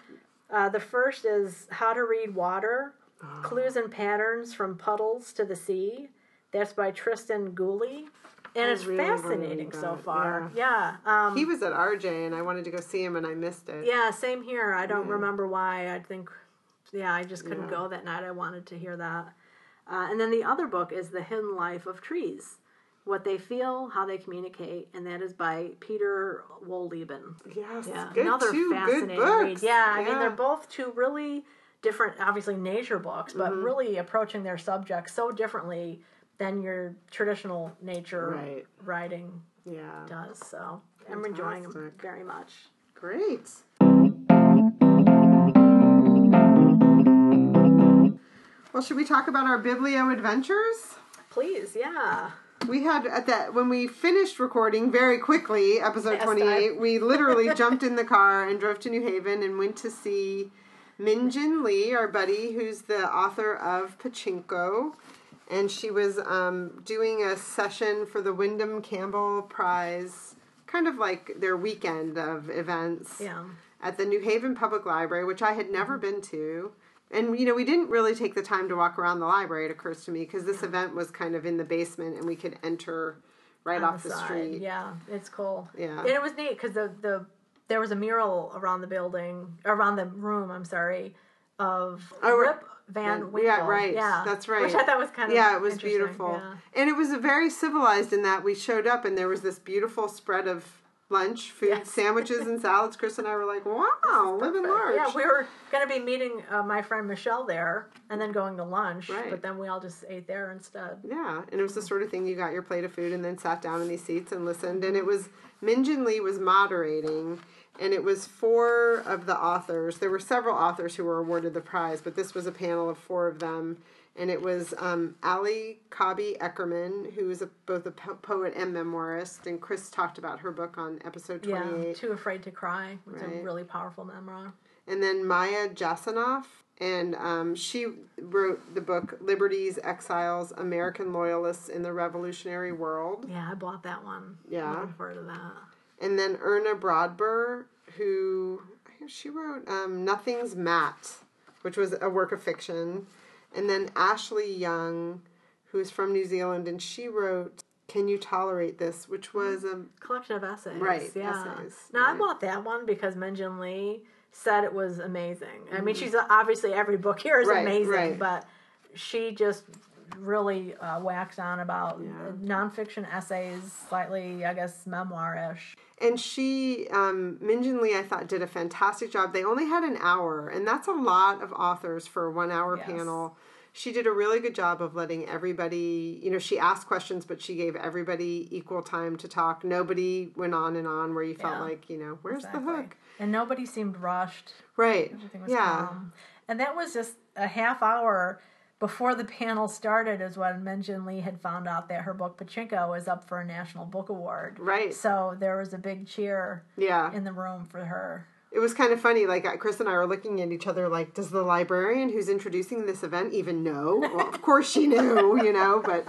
Uh, the first is How to Read Water Clues and Patterns from Puddles to the Sea. That's by Tristan Gooley. And I it's really fascinating so far. Yeah. Um, He was at RJ, and I wanted to go see him, and I missed it. yeah, same here. I don't Yeah. remember why. I think, yeah, I just couldn't Yeah. go that night. I wanted to hear that. Uh, and then the other book is The Hidden Life of Trees What They Feel, How They Communicate. And that is by Peter Wohlleben. Yes, Yeah, good, another two good fascinating books. read. Yeah, I mean they're both two really different, obviously nature books, but Mm-hmm. really approaching their subject so differently than your traditional nature Right. writing yeah, does. So I'm enjoying them very much. great. Well, should we talk about our Biblio adventures? Please, yeah. We had at that when we finished recording very quickly, episode twenty eight. We literally jumped in the car and drove to New Haven and went to see Min Jin Lee, our buddy, who's the author of Pachinko, and she was um, doing a session for the Windham-Campbell Prize, kind of like their weekend of events Yeah. at the New Haven Public Library, which I had never been to. And you know, we didn't really take the time to walk around the library. It occurs to me because this event was kind of in the basement, and we could enter right on off the, side. street. Yeah, it's cool. Yeah. and it was neat because the the there was a mural around the building, around the room. I'm sorry, of Oh. Rip Van Winkle. Yeah, right. Yeah, That's right. Which I thought was kind of Yeah, it was beautiful, Yeah. and it was a very civilized in that we showed up and there was this beautiful spread of lunch, food, [laughs] sandwiches, and salads. Chris and I were like, "Wow, living large." Yeah, we were going to be meeting uh, my friend Michelle there, and then going to lunch. Right. But then we all just ate there instead. Yeah, and it was the sort of thing you got your plate of food and then sat down in these seats and listened. And it was Min Jin Lee was moderating, and it was four of the authors. There were several authors who were awarded the prize, but this was a panel of four of them. And it was um, Ali Cobby Eckermann, who is a, both a po- poet and memoirist. And Chris talked about her book on episode 28. Yeah, Too Afraid to Cry. It's Right. a really powerful memoir. and then Maya Jasanoff, and um, she wrote the book Liberties, Exiles, American Loyalists in the Revolutionary World. Yeah, I bought that one. Yeah. Looking forward to that. And then Erna Brodber, who she wrote um, Nothing's Mat, which was a work of fiction. And then Ashleigh Young, who's from New Zealand, and she wrote Can You Tolerate This, which was a collection of essays. Right, Yeah. essays, Now I bought that one because Min Jin Lee said it was amazing. I mean, Mm-hmm. she's obviously every book here is Right, amazing, right. but she just really uh, waxed on about Yeah. nonfiction essays, slightly, I guess, memoir-ish. And she, um, Min Jin Lee, I thought did a fantastic job. They only had an hour, and that's a lot of authors for a one hour Yes. panel. She did a really good job of letting everybody, you know, she asked questions, but she gave everybody equal time to talk. Nobody went on and on where you felt Yeah. like, you know, where's Exactly. the hook? And nobody seemed rushed. Right. Yeah. calm. And that was just a half hour before the panel started is when Min Jin Lee had found out that her book Pachinko was up for a National Book Award. Right. So there was a big cheer Yeah. in the room for her. It was kind of funny. Like Chris and I were looking at each other, like, does the librarian who's introducing this event even know? Well, of course she knew, you know. But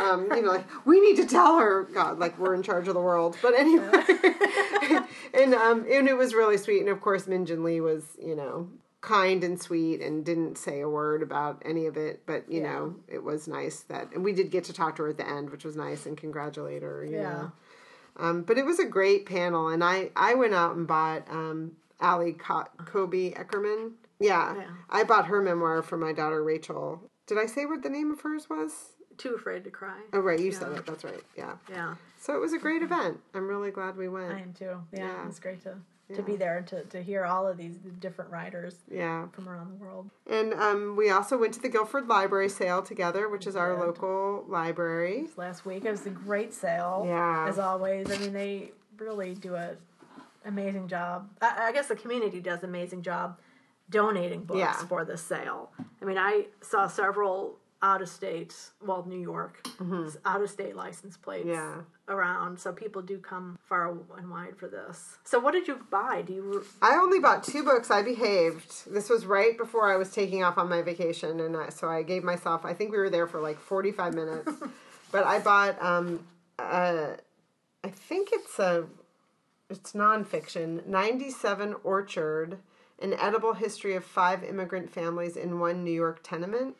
um, you know, like we need to tell her. God, like we're in charge of the world. But anyway, [laughs] and um, and it was really sweet. And of course, Min Jin Lee was, you know, kind and sweet and didn't say a word about any of it. But you Yeah. know, it was nice that, and we did get to talk to her at the end, which was nice and congratulate her. You Yeah. know. Um, but it was a great panel, and I I went out and bought um, Ali Co- Cobby Eckermann. Yeah, Yeah. I bought her memoir for my daughter Rachel. Did I say what the name of hers was? Too afraid to cry. Oh, right, you said it. That's right. Yeah. Yeah, So it was a great event. I'm really glad we went. I am too. Yeah, Yeah. it's great to, Yeah. to be there and to, to hear all of these different writers Yeah. from around the world. And um, we also went to the Guilford Library Sale together, which is our local library. Last week it was a great sale. Yeah. as always. I mean, they really do a amazing job. I, I guess the community does amazing job donating books Yeah. for this sale. I mean, I saw several out of state, well, New York, out of state license plates Mm-hmm. Yeah. around. So people do come far and wide for this. So what did you buy? Do you? I only bought two books. I behaved. This was right before I was taking off on my vacation, and I, so I gave myself. I think we were there for like forty-five minutes, [laughs] but I bought. Um, uh, I think it's a, it's nonfiction. Ninety-seven Orchard An Edible History of Five Immigrant Families in One New York Tenement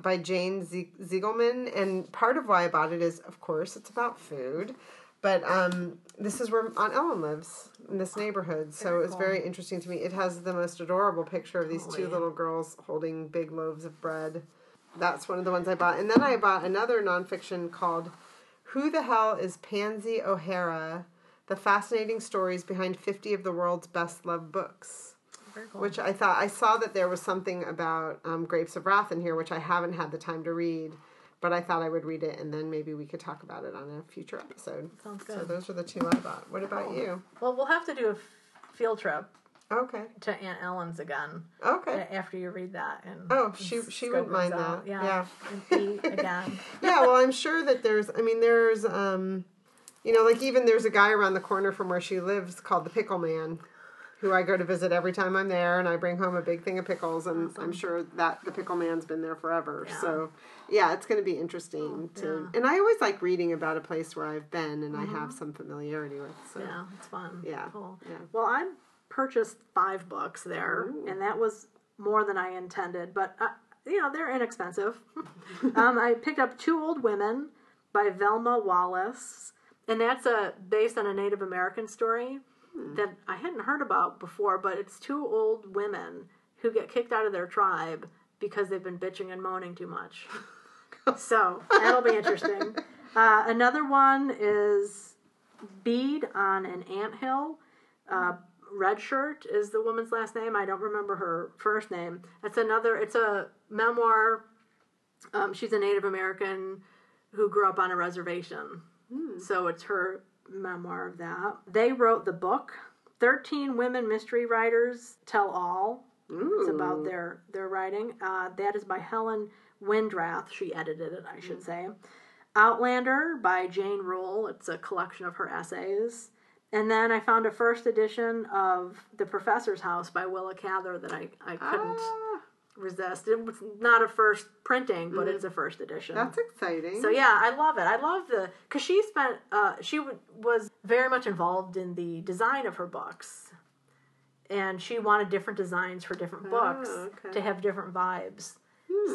by Jane Ziegelman. And part of why I bought it is, of course, it's about food. But um, this is where Aunt Ellen lives in this neighborhood, so it was very interesting to me. It has the most adorable picture of these two little girls holding big loaves of bread. That's one of the ones I bought. And then I bought another nonfiction called Who the Hell is Pansy O'Hara? The Fascinating Stories Behind 50 of the World's Best Loved Books. Very cool. Which I thought, I saw that there was something about um, Grapes of Wrath in here, which I haven't had the time to read. But I thought I would read it and then maybe we could talk about it on a future episode. Sounds So those are the two I bought. What about Cool. you? Well, we'll have to do a field trip Okay. to Aunt Ellen's again Okay. after you read that. And Oh, she- she wouldn't mind out. that. Yeah. Yeah. [laughs] Again. yeah, well, I'm sure that there's. I mean, there's. um You know, like even there's a guy around the corner from where she lives called the Pickle Man, who I go to visit every time I'm there, and I bring home a big thing of pickles, and I'm sure that the Pickle Man's been there forever. Yeah. So, yeah, it's going to be interesting to. yeah. And I always like reading about a place where I've been and I have some familiarity with. So, Yeah, it's fun. Yeah, Cool. yeah. Well, I purchased five books there, and that was more than I intended, but uh, you know they're inexpensive. [laughs] um, I picked up Two Old Women by Velma Wallis, and that's a based on a Native American story that I hadn't heard about before. But it's two old women who get kicked out of their tribe because they've been bitching and moaning too much. [laughs] so that'll be interesting. [laughs] Uh, another one is Bead on an Anthill. Uh, Red Shirt is the woman's last name. I don't remember her first name. It's another. It's a memoir. Um, she's a Native American who grew up on a reservation, so it's her memoir of that. They wrote the book. Thirteen women mystery writers tell all. It's about their their writing. Uh, that is by Helen Windrath. She edited it, I should say. Outlander by Jane Rule. It's a collection of her essays. And then I found a first edition of The Professor's House by Willa Cather that I, I couldn't Ah, resist. It was not a first printing, but it's a first edition. that's exciting. So yeah, I love it. I love the because she spent uh, she w- was very much involved in the design of her books, and she wanted different designs for different books Oh, okay. to have different vibes.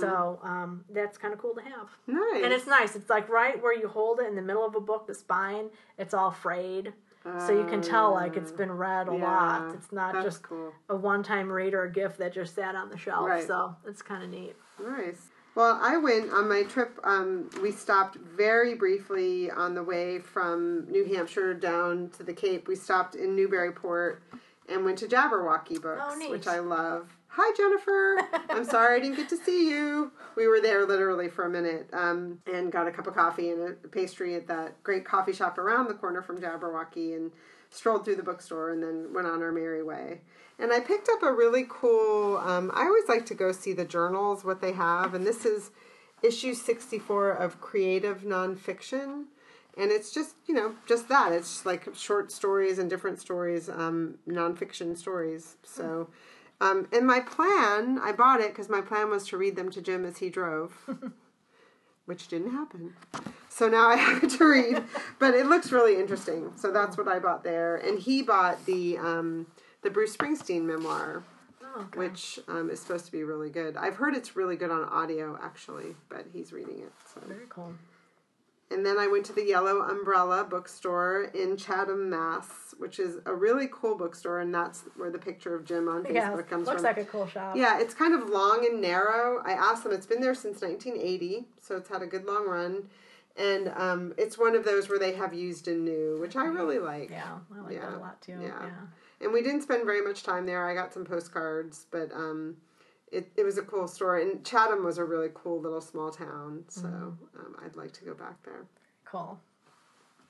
So um, that's kind of cool to have. nice. And it's nice. It's like right where you hold it in the middle of a book, the spine, it's all frayed. So you can tell like it's been read a lot. It's not just cool. a one-time read or a gift that just sat on the shelf. Right. So it's kind of neat. Nice. Well, I went on my trip. Um, we stopped very briefly on the way from New Hampshire down to the Cape. We stopped in Newburyport and went to Jabberwocky Books, Oh, which I love. Hi, Jennifer. I'm sorry I didn't get to see you. We were there literally for a minute um, and got a cup of coffee and a pastry at that great coffee shop around the corner from Jabberwocky and strolled through the bookstore and then went on our merry way. And I picked up a really cool. Um, I always like to go see the journals, what they have, and this is issue 64 of Creative Nonfiction. And it's just, you know, just that. It's like short stories and different stories, um, nonfiction stories. So, um, and my plan, I bought it because my plan was to read them to Jim as he drove, [laughs] which didn't happen. So now I [laughs] have it to read, but it looks really interesting. So that's what I bought there. And he bought the um, the Bruce Springsteen memoir, Oh, okay. which um, is supposed to be really good. I've heard it's really good on audio actually, but he's reading it. So. Very cool. And then I went to the Yellow Umbrella bookstore in Chatham, Mass, which is a really cool bookstore, and that's where the picture of Jim on Facebook Yeah, comes looks from. like a cool shop. Yeah, it's kind of long and narrow. I asked them, it's been there since 1980, so it's had a good long run. And um, it's one of those where they have used and new, which I really like. Yeah, I like Yeah, that a lot too. yeah. Yeah. And we didn't spend very much time there. I got some postcards, but um, it, it was a cool story. And Chatham was a really cool little small town, so Mm-hmm. um, I'd like to go back there. Cool.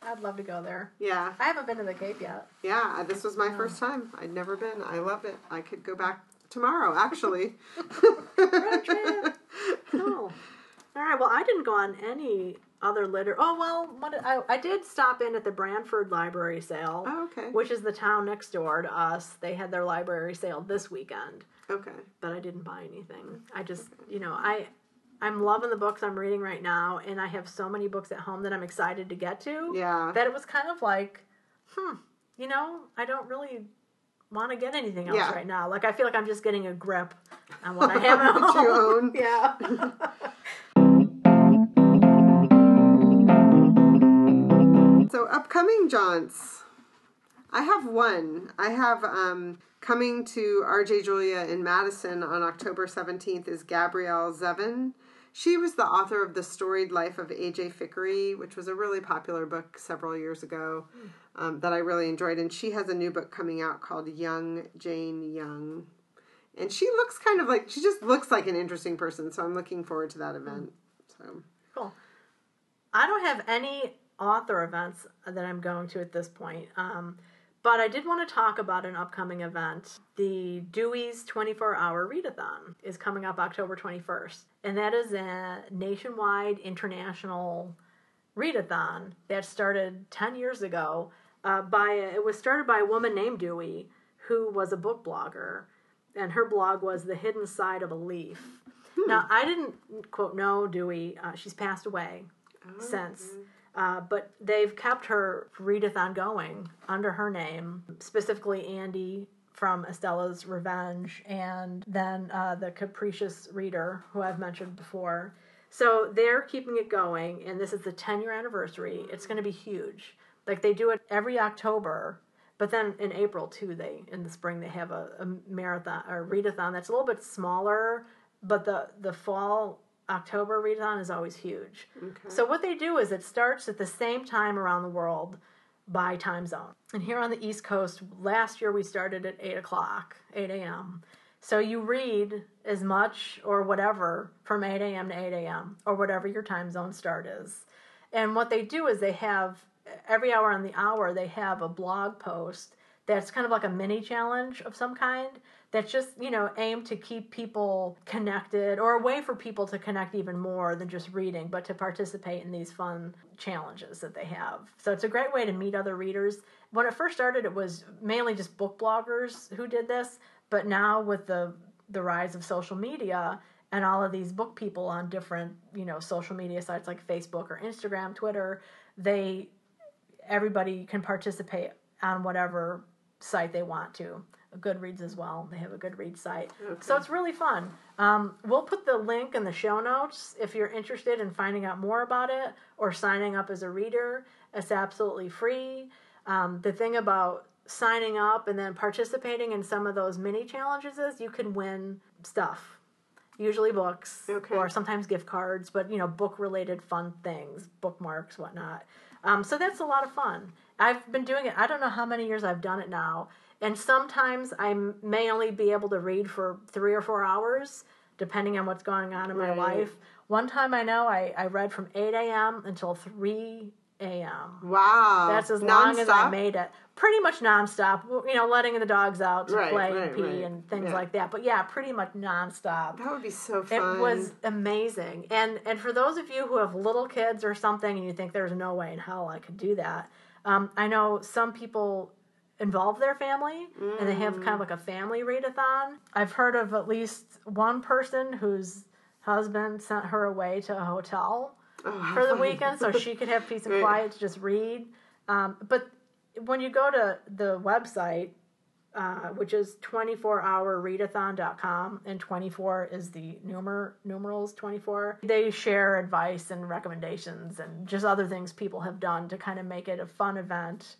I'd love to go there. Yeah, I haven't been to the Cape yet. yeah, this was my first time. I'd never been. I loved it. I could go back tomorrow, actually. [laughs] Road trip. [laughs] Cool. All right. Well, I didn't go on any other litter. Oh well, what I, I did stop in at the Branford Library sale, Oh, okay. which is the town next door to us. They had their library sale this weekend, Okay. but I didn't buy anything. I just, you know, I. I'm loving the books I'm reading right now, and I have so many books at home that I'm excited to get to. Yeah. that it was kind of like, hmm, you know, I don't really want to get anything else Yeah. right now. Like I feel like I'm just getting a grip on [laughs] what I have at home. own. [laughs] Yeah. So upcoming jaunts, I have one. I have um, coming to RJ Julia in Madison on October seventeenth is Gabrielle Zevin. She was the author of The Storied Life of A.J. Fikry, which was a really popular book several years ago um, that I really enjoyed. And she has a new book coming out called Young Jane Young. And she looks kind of like, she just looks like an interesting person. So I'm looking forward to that event. So, Cool. I don't have any author events that I'm going to at this point. Um, but I did want to talk about an upcoming event. The Dewey's 24 hour readathon is coming up October 21st. And that is a nationwide international readathon that started 10 years ago. Uh, by it was started by a woman named Dewey who was a book blogger and her blog was the hidden side of a leaf now i didn't quote know dewey uh, she's passed away since uh, but they've kept her readathon going under her name specifically andy from estella's revenge and then uh, the capricious reader who i've mentioned before. So they're keeping it going and this is the 10 year anniversary. It's going to be huge. Like they do it every october but then in April too, they in the spring they have a, a marathon or readathon that's a little bit smaller, but the the fall October readathon is always huge. So what they do is it starts at the same time around the world by time zone. And here on the East Coast, last year we started at eight o'clock, eight a.m. So you read as much or whatever from eight a.m. to eight a.m. or whatever your time zone start is. And what they do is they have every hour on the hour they have a blog post that's kind of like a mini challenge of some kind that's just you know aimed to keep people connected or a way for people to connect even more than just reading but to participate in these fun challenges that they have so it's a great way to meet other readers when it first started it was mainly just book bloggers who did this but now with the the rise of social media and all of these book people on different you know social media sites like facebook or instagram twitter they everybody can participate on whatever site they want to. Goodreads as well. They have a Goodreads site. So it's really fun. Um, we'll put the link in the show notes if you're interested in finding out more about it or signing up as a reader. It's absolutely free. Um, the thing about signing up and then participating in some of those mini challenges is you can win stuff usually books Okay. or sometimes gift cards, but you know, book related fun things, bookmarks, whatnot. Um, so that's a lot of fun. I've been doing it. I don't know how many years I've done it now, and sometimes I may only be able to read for three or four hours, depending on what's going on in my life. One time I know I, I read from eight a.m. until three a.m. wow. That's as long as I made it. Pretty much nonstop. You know, letting the dogs out to Right, play right, and pee right. and things Yeah. like that. But yeah, pretty much nonstop. That would be so fun. It was amazing. And and for those of you who have little kids or something and you think there's no way in hell I could do that, um, I know some people involve their family and they have kind of like a family readathon. I've heard of at least one person whose husband sent her away to a hotel Oh, for the weekend so she could have peace and [laughs] quiet to just read. Um, but when you go to the website, uh, which is 24hourreadathon.com, and 24 is the numer- numerals 24, they share advice and recommendations and just other things people have done to kind of make it a fun event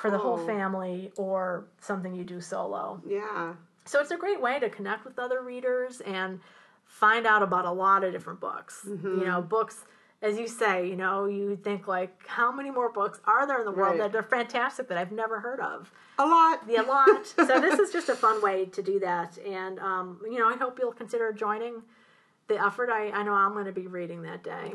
for the whole Cool. family or something you do solo. Yeah. So it's a great way to connect with other readers and find out about a lot of different books. Mm-hmm. You know, books, as you say, you know, you think like, how many more books are there in the world Right. that are fantastic that I've never heard of? A lot. A lot. [laughs] so this is just a fun way to do that. And, um, you know, I hope you'll consider joining the effort. I, I know I'm going to be reading that day.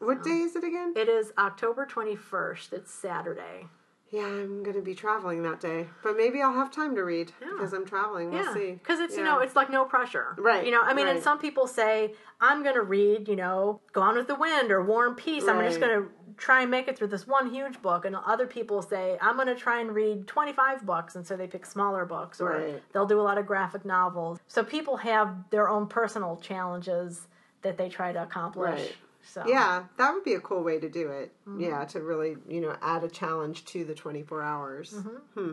What day is it again? It is October 21st. It's Saturday. Yeah, I'm going to be traveling that day, but maybe I'll have time to read because I'm traveling. We'll Yeah, see. because it's you know it's like no pressure, Right, You know, I mean, and some people say I'm going to read, you know, Gone with the Wind or War and Peace. I'm just going to try and make it through this one huge book, and other people say I'm going to try and read 25 books, and so they pick smaller books, or Right. they'll do a lot of graphic novels. So people have their own personal challenges that they try to accomplish. So Yeah, that would be a cool way to do it. Mm-hmm. Yeah, to really, you know, add a challenge to the 24 hours. Mm-hmm. Hmm.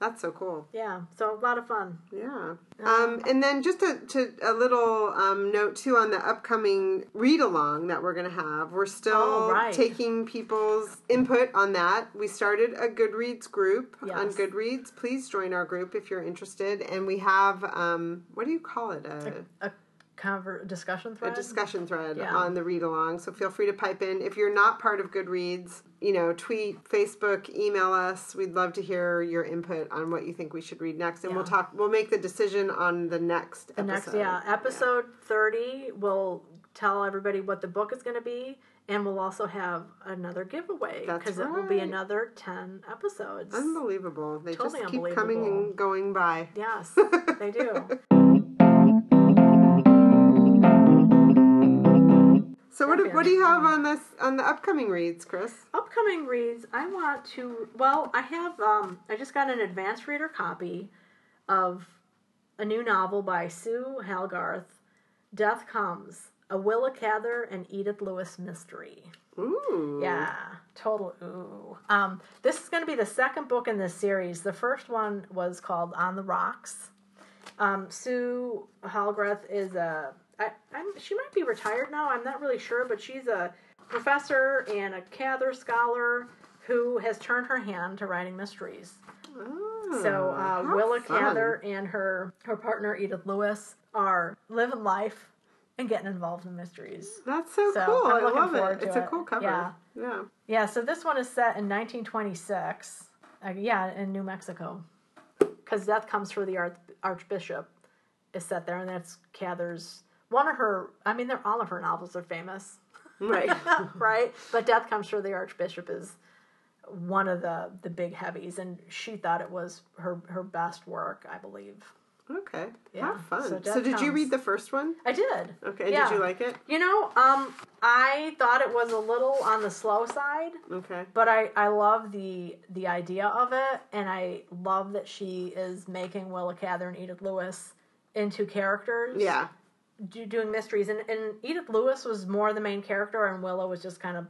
That's so cool. Yeah, so a lot of fun. Yeah. Um, and then just a, to a little um, note too on the upcoming read along that we're going to have. We're still right. taking people's input on that. We started a Goodreads group on Goodreads. Please join our group if you're interested. And we have um, what do you call it? A, A conver- discussion thread. a discussion thread Yeah. on the read along. So feel free to pipe in. If you're not part of Goodreads, you know, tweet, Facebook, email us. We'd love to hear your input on what you think we should read next, and we'll talk. We'll make the decision on the next the episode. next, yeah, episode thirty will tell everybody what the book is going to be, and we'll also have another giveaway because it will be another ten episodes. Unbelievable. They Totally just keep coming and going by. Yes, [laughs] they do. So what do, what do you have on this on the upcoming reads, Chris? Upcoming reads, I want to. Well, I have. Um, I just got an advanced reader copy of a new novel by Sue Hallgarth, "Death Comes: A Willa Cather and Edith Lewis mystery." Ooh. Yeah, total ooh. Um, this is going to be the second book in this series. The first one was called On the Rocks. Um, Sue Hallgarth is a. I, I'm, she might be retired now. I'm not really sure, but she's a professor and a Cather scholar who has turned her hand to writing mysteries. Ah, So uh, Willa fun. Cather and her her partner Edith Lewis are living life and getting involved in mysteries. That's so, So, cool. I'm I love it. It's a cool cover. Yeah. Yeah. Yeah, so this one is set in 1926. Uh, yeah, in New Mexico. Because Death Comes for the Arch- Archbishop is set there, and that's Cather's. One of her, I mean, they're, all of her novels are famous, Right. [laughs] right? But Death Comes for the Archbishop is one of the, the big heavies, and she thought it was her, her best work, I believe. okay. Yeah. How fun. So So, did you read the first one? I did. Okay. Yeah. Did you like it? You know, um, I thought it was a little on the slow side. Okay. but I, I love the the idea of it, and I love that she is making Willa Cather and Edith Lewis into characters. Yeah. Do, doing mysteries, and, and Edith Lewis was more the main character, and Willow was just kind of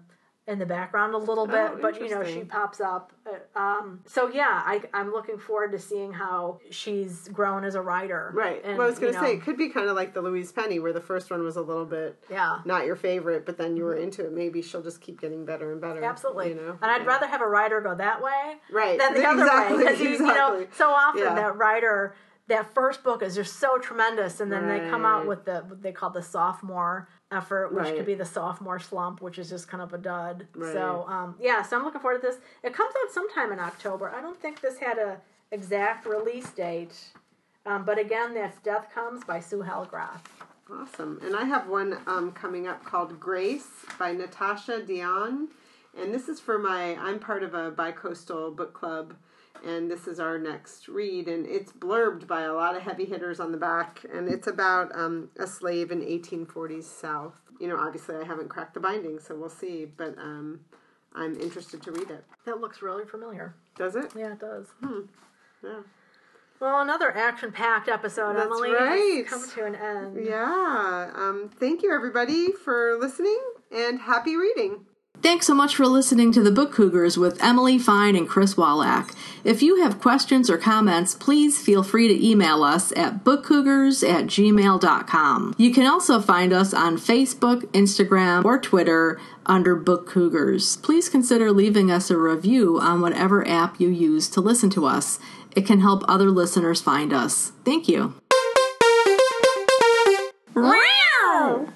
in the background a little bit. Oh, but you know, she pops up. Uh, Um, so yeah, I, I'm looking forward to seeing how she's grown as a writer. Right. And, well, I was going to say know, it could be kind of like the Louise Penny, where the first one was a little bit yeah. not your favorite, but then you were into it. Maybe she'll just keep getting better and better. Absolutely, You know. and I'd Yeah. rather have a writer go that way Right. than the [laughs] other way because you, you know so often Yeah. that writer that first book is just so tremendous and then they come out with the what they call the sophomore effort which Right. could be the sophomore slump which is just kind of a dud Right. so um, yeah so i'm looking forward to this it comes out sometime in october i don't think this had a exact release date um, but again that's death comes by sue hallgarth Awesome. And I have one um, coming up called Grace by Natashia Deón. And this is for my, I'm part of a bicoastal book club. And this is our next read. And it's blurbed by a lot of heavy hitters on the back. And it's about um, a slave in 1840s South. You know, obviously I haven't cracked the binding, so we'll see. But um, I'm interested to read it. that looks really familiar Does it? yeah it does Hmm. Yeah. well another action-packed episode That's emily right. come to an end Yeah. Um, thank you, everybody, for listening. And happy reading. Thanks so much for listening to the Book Cougars with Emily Fine and Chris Wallach. If you have questions or comments, please feel free to email us at bookcougars at gmail.com. You can also find us on Facebook, Instagram, or Twitter under Book Cougars. Please consider leaving us a review on whatever app you use to listen to us. It can help other listeners find us. Thank you. Meow.